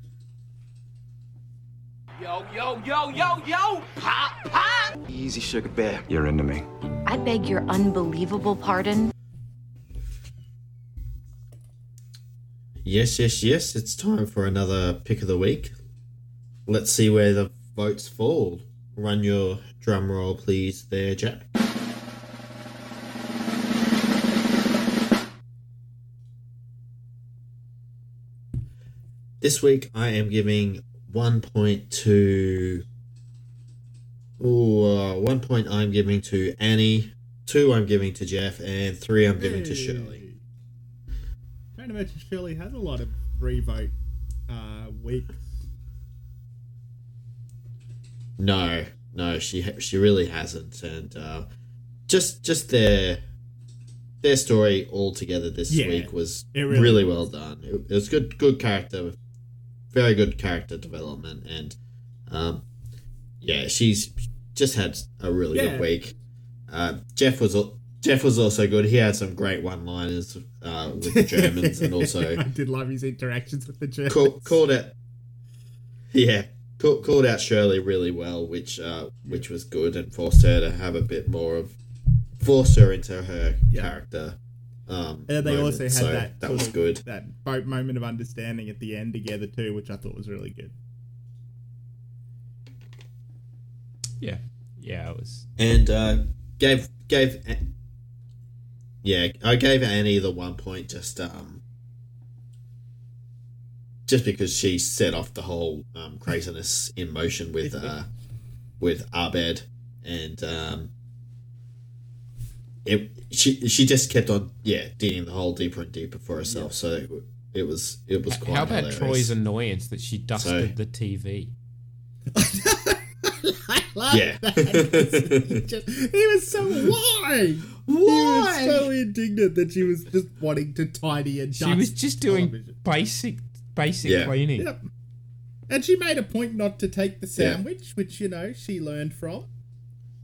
Yo, yo, yo, yo, yo! Pop, pop!
Easy, sugar bear.
You're into me.
I beg your unbelievable pardon.
Yes, yes, yes. It's time for another pick of the week. Let's see where the votes fall. Run your drum roll, please, there, Jack. This week I am giving one point to. Ooh, uh, one point I'm giving to Annie, two I'm giving to Jeff, and three I'm giving to Shirley.
Can't imagine Shirley has a lot of three vote uh, weeks.
No, no, she she really hasn't, and uh, just just their their story all together this
Yeah,
week was really,
really
well done. It, it was good, good character, very good character development, and um, yeah, she's just had a really
Yeah.
good week. Uh, Jeff was Jeff was also good. He had some great one liners uh, with the Germans, and also
I did love his interactions with the Germans.
call, called out yeah call, called out Shirley really well which uh, which was good and forced her to have a bit more of forced her into her character um
And they
moment.
also had
So
that
that was
of-
good
That boat moment of understanding at the end together too, which I thought was really good.
Yeah, yeah, it was.
and uh, gave gave yeah I gave Annie the one point just um just because she set off the whole um, craziness in motion with uh with Abed and um it she she just kept on yeah digging the hole deeper and deeper for herself so it, it was it was quite
How about
hilarious.
Troy's annoyance that she dusted
So-
the TV?
Yeah.
he, just- he was so why? He was so indignant that she was just wanting to tidy and
She was just doing
television.
basic basic
Yeah.
cleaning.
Yep. And she made a point not to take the
Yeah.
sandwich, which you know she learned from.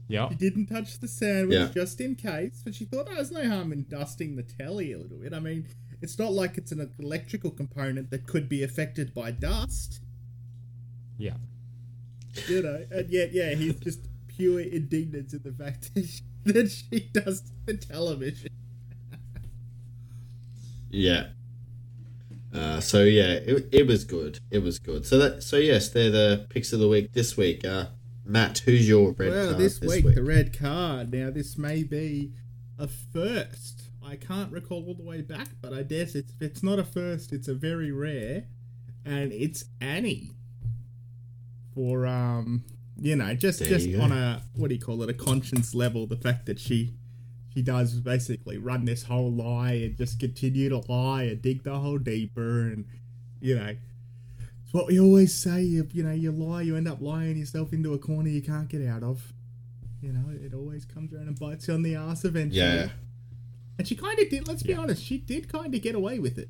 Yeah.
She didn't touch the sandwich
Yeah.
just in case, but she thought, oh, there's no harm in dusting the telly a little bit. I mean, it's not like it's an electrical component that could be affected by dust,
Yeah.
you know. And yet, yeah, he's just pure indignance at the fact that she, that she dusted the television.
Yeah. Uh, so yeah, it, it was good. It was good. So that so yes, they're the picks of the week this week. Uh, Matt, who's your red
well,
card
this,
this,
week,
week?
the red card. Now, this may be a first. I can't recall all the way back, but I guess it's it's not a first, it's a very rare, and it's Annie. For um, you know, just
There
just on a what do you call it, a conscience level, the fact that she she does basically run this whole lie and just continue to lie and dig the hole deeper, and you know, what we always say. You, you know, you lie, you end up lying yourself into a corner you can't get out of. You know, it always comes around and bites you on the ass eventually.
Yeah.
And she kind of did. Let's be honest, she did kind of get away with it.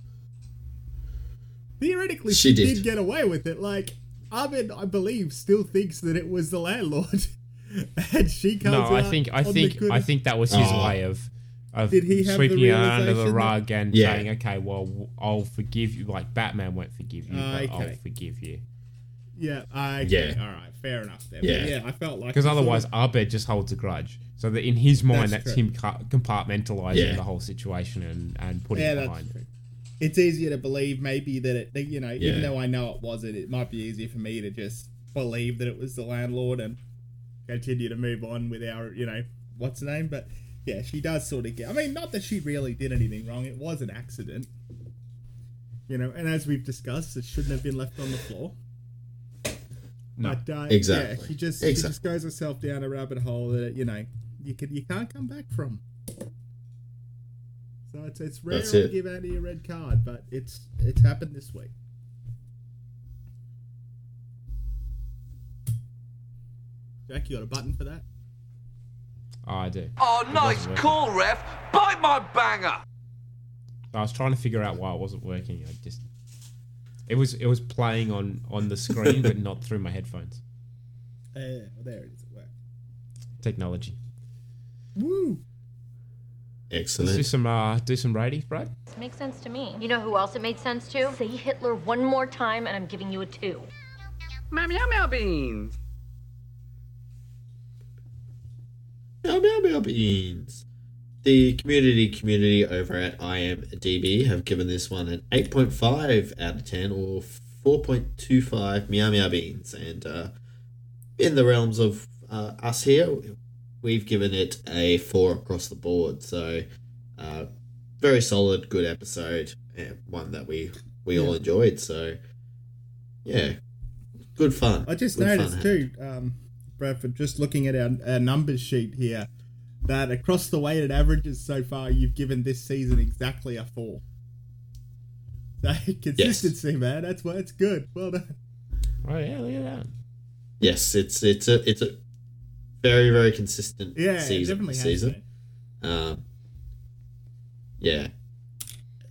Theoretically,
She
she,
did.
did. get away with it. Like Abed, I believe, still thinks that it was the landlord, and she comes.
No, I think I think I think that was his
Oh.
way of of
Did he have the
sweeping it under the
realization
rug and
Yeah.
saying, "Okay, well, I'll forgive you." Like Batman won't forgive you,
Ah,
but I'll
okay.
forgive you.
Yeah. Okay.
Yeah.
All right. Fair enough. Then.
Yeah.
Yeah. I felt like
Because
he sort
otherwise,
of-
Abed just holds a grudge. So that in his mind,
That's
that's, him compartmentalizing
Yeah.
the whole situation and, and putting
yeah,
it
that's
behind.
true. It's easier to believe maybe that it, you know,
Yeah.
even though I know it wasn't, it might be easier for me to just believe that it was the landlord and continue to move on with our, you know, what's the name? But yeah, she does sort of get. I mean, not that she really did anything wrong. It was an accident, you know. And as we've discussed, it shouldn't have been left on the floor.
No.
But, uh,
Exactly.
Yeah, she just she just goes herself down a rabbit hole that you know you can you can't come back from. So it's it's rare
That's
to
it.
give Annie a red card, but it's it's happened this week. Jack, you got a button for that?
Oh, I do.
Oh,
It
nice
wasn't
call, ref. Bite my banger.
I was trying to figure out why it wasn't working. I just it was it was playing on on the screen, but not through my headphones.
Uh, well, there it is. It worked.
Technology.
Woo! Excellent.
Let's do some uh, do some ratings, Brad.
Makes sense to me. You know who else it made sense to? Say Hitler one more time and I'm giving you a two.
Meow meow meow beans.
Meow meow meow beans. The community community over at IMDb have given this one an 8.5 out of 10 or 4.25 meow meow beans. And uh, in the realms of uh, us here, we've given it a 4 across the board. So, uh, very solid, good episode, and one that we, we all enjoyed. So, yeah, good fun.
I just
Good
noticed too, um, Bradford, just looking at our, our numbers sheet here, that across the weighted averages so far, you've given this season exactly a four. So consistency, man, that's what it's good. Well done.
Oh yeah, look at that.
Yes, it's it's a it's a very very consistent
Yeah,
season
definitely
season. Um, yeah,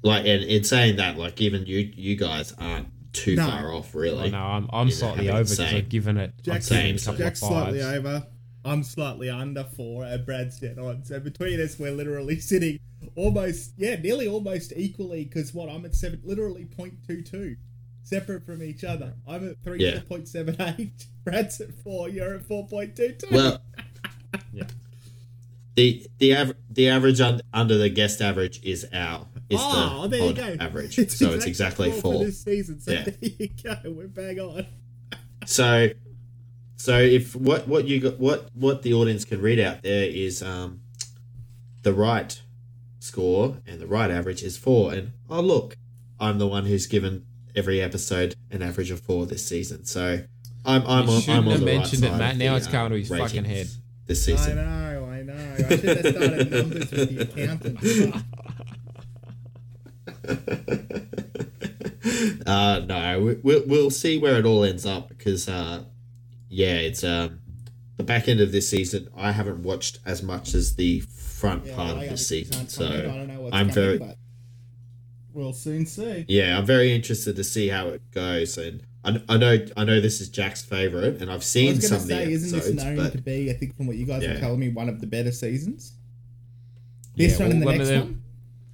like and in saying that, like even you you guys aren't too
No.
far off, really.
Oh, no, I'm I'm slightly over
the
because
same-
I've given it. I've
Jack's,
given a couple
Jack's
of
slightly over. I'm slightly under four, and Brad's dead on. So between us, we're literally sitting almost, yeah, nearly almost equally. Because what I'm at seven, literally 0.22, separate from each other. I'm at three
Yeah.
point seven eight. Brad's at four. You're at four point two two.
Well, the the aver- the average un- under the guest average is our is
oh,
the
there you go.
average, so it's exactly
for
four.
this season. So
Yeah.
there you go. We're bang on.
So, so if what what you got what what the audience can read out there is um, the right score and the right average is four, and oh look, I'm the one who's given every episode an average of four this season. So I'm I'm
You
on,
shouldn't
I'm on
have
the right
mentioned it, Matt. Now
the,
it's going to his
uh,
fucking
ratings
head.
this
I know, I know. I should have started numbers with the accountant.
uh, no, we, we'll we'll see where it all ends up because uh, yeah, it's um the back end of this season. I haven't watched as much as the front
Yeah,
part
I
of
the
season, so
comment. I don't know what's
I'm
coming,
very
but we'll soon see.
yeah, I'm very interested to see how it goes, and I, I know I know this is Jack's favorite, and I've
I
seen
was
some
going
of
to
the
say, isn't this
episodes,
known
but
to be? I think from what you guys
Yeah.
are telling me, one of the better seasons. This one and the next
let-
one.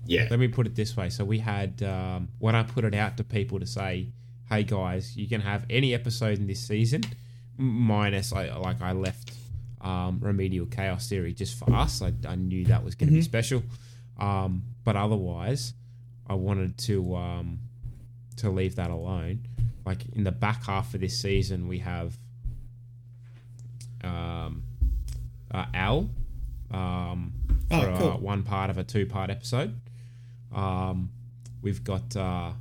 Yeah.
Let me put it this way. So we had um, when I put it out to people to say, "Hey guys, you can have any episode in this season, minus I like I left um, Remedial Chaos Theory just for us. I, I knew that was going to be
Mhm.
special, um, but otherwise, I wanted to um, to leave that alone. Like in the back half of this season, we have um, uh, Al um,
Oh,
for
cool.
uh, one part of a two part episode. Um, we've got uh,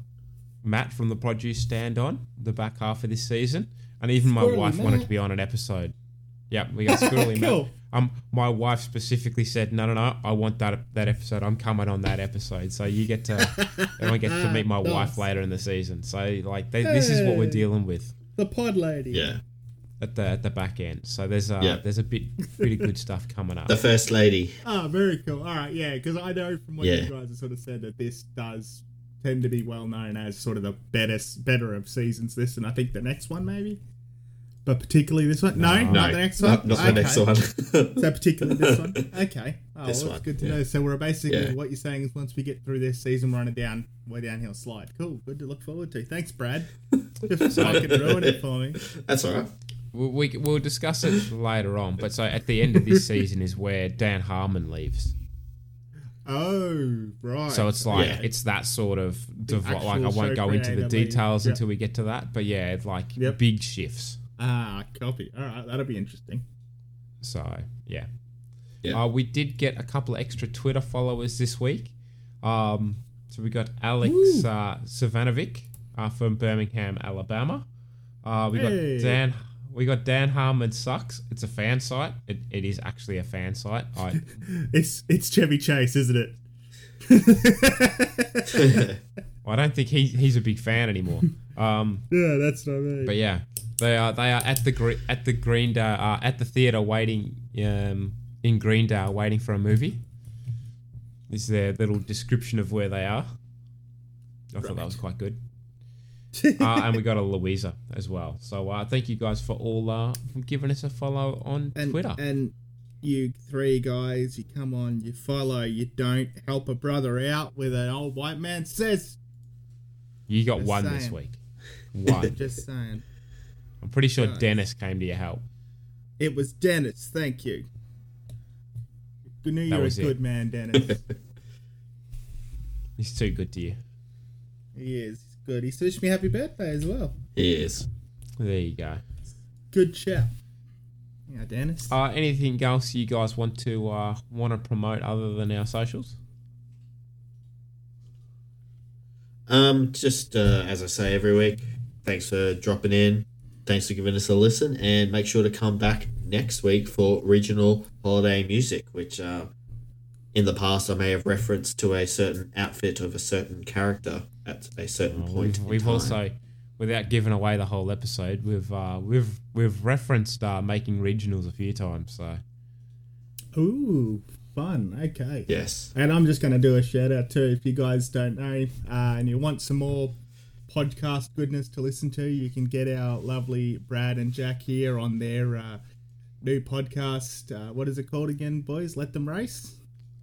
Matt from the Produce Stand on the back half of this season, and even my
Squirrely
wife wanted to be on an episode. Yeah, we got Squirrely
Cool.
Matt. Um, my wife specifically said, "No, no, no, I want that that episode. I'm coming on that episode." So you get to, everyone gets to meet my
Nice.
wife later in the season. So like, they, this is what we're dealing with
The pod lady.
yeah,
at the at the back end. So there's uh,
Yeah.
there's a bit pretty good stuff coming up.
the first lady.
Oh, very cool. All right, yeah, because I know from what
Yeah.
you guys have sort of said that this does tend to be well known as sort of the better better of seasons. This and I think the next one maybe, but particularly this one. No,
No,
not the next
not-
one.
not the next one.
so particularly this one. Okay, oh,
This
well,
one,
good to
yeah.
know. So we're basically
Yeah.
what you're saying is once we get through this season, we're on a down, way downhill slide. Cool, good to look forward to. Thanks, Brad. If I could ruin it for me.
That's all right.
We, we, we'll discuss it later on. But so at the end of this season is where Dan Harmon leaves.
Oh, right.
So it's like
Yeah.
it's that sort of div- like I won't go into the details
Yep.
until we get to that. But yeah, it's like
Yep.
big shifts.
Ah, copy. All right, that'll be interesting.
So yeah,
Yeah.
Uh, we did get a couple of extra Twitter followers this week. Um, so we got Alex uh, Savanovic uh, from Birmingham, Alabama. Uh, we
Hey.
got Dan. We got Dan Harmon sucks. It's a fan site. It, it is actually a fan site. I
It's it's Chevy Chase, isn't it?
I don't think he, he's a big fan anymore. Um,
Yeah, that's what I mean.
But yeah, they are they are at the Gre- at the Greendale uh, at the theater waiting um, in Greendale waiting for a movie. This is their little description of where they are. I thought that was quite good. uh, and we got a Louisa as well. So uh, thank you guys for all uh, for giving us a follow on
and,
Twitter.
And you three guys, you come on, you follow, you don't help a brother out with an old white man says.
you got
just
one this
saying.
week. One.
Just saying.
I'm pretty sure. Dennis came to your help.
It was Dennis, thank you. You knew you were a
was it.
good man, Dennis.
He's too good to you.
he is. He's good. He wished me happy birthday as well.
Yes.
There you go.
Good chap. Yeah, Dennis.
Uh, anything else you guys want to uh, want to promote other than our socials?
Um, just uh, as I say every week, thanks for dropping in. Thanks for giving us a listen, and make sure to come back next week for regional holiday music, which uh, in the past I may have referenced to a certain outfit of a certain character at a certain point. in
We've
time.
also, without giving away the whole episode, we've uh, we've we've referenced uh, making regionals a few times. So
Ooh, fun. Okay.
Yes.
And I'm just going to do a shout out too. If you guys don't know uh, and you want some more podcast goodness to listen to, you can get our lovely Brad and Jack here on their uh, new podcast. Uh, what is it called again, boys? Let them race.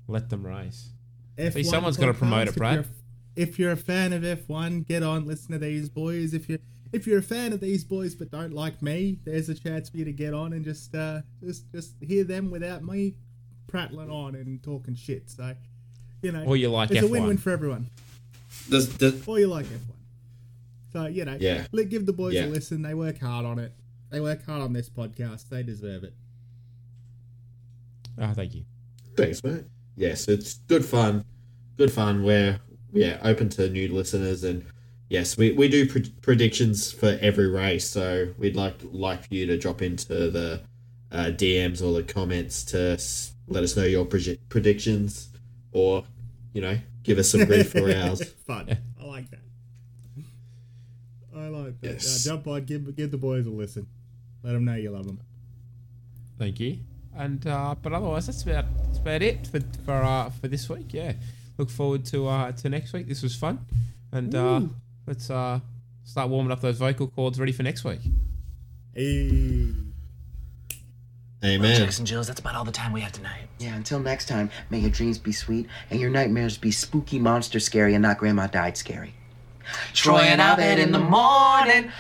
Let them race.
F1
See, someone's got to promote it, Brad.
If you're, if you're a fan of F1, get on, listen to these boys. If you're if you're a fan of these boys but don't like me, there's a chance for you to get on and just uh, just just hear them without me prattling on and talking shit. So, you know,
Or you like
it's a
F1.
A win-win for everyone.
Does, does,
Or you like F1. So you know,
Yeah.
let give the boys
Yeah.
a listen. They work hard on it. They work hard on this podcast. They deserve it.
Oh, thank you.
Thanks, mate. Yes, it's good fun. Good fun. We're yeah open to new listeners, and yes, we, we do pre- predictions for every race. So we'd like like for you to drop into the uh, DMs or the comments to s- let us know your proje- predictions, or you know give us some grief for ours.
Fun. I like that. I like that.
Yes.
Uh, jump on, give give the boys a listen. Let them know you love them.
Thank you. And uh, but otherwise, that's about that's about it for for uh, for this week. Yeah, look forward to uh, to next week. This was fun, and uh,
Woo.
let's uh, start warming up those vocal cords ready for next week.
Hey.
Well,
Amen.
Jackson Jills, that's about all the time we have tonight.
Yeah, until next time, may your dreams be sweet and your nightmares be spooky monster scary and not grandma died scary.
Troy and Abed in the morning.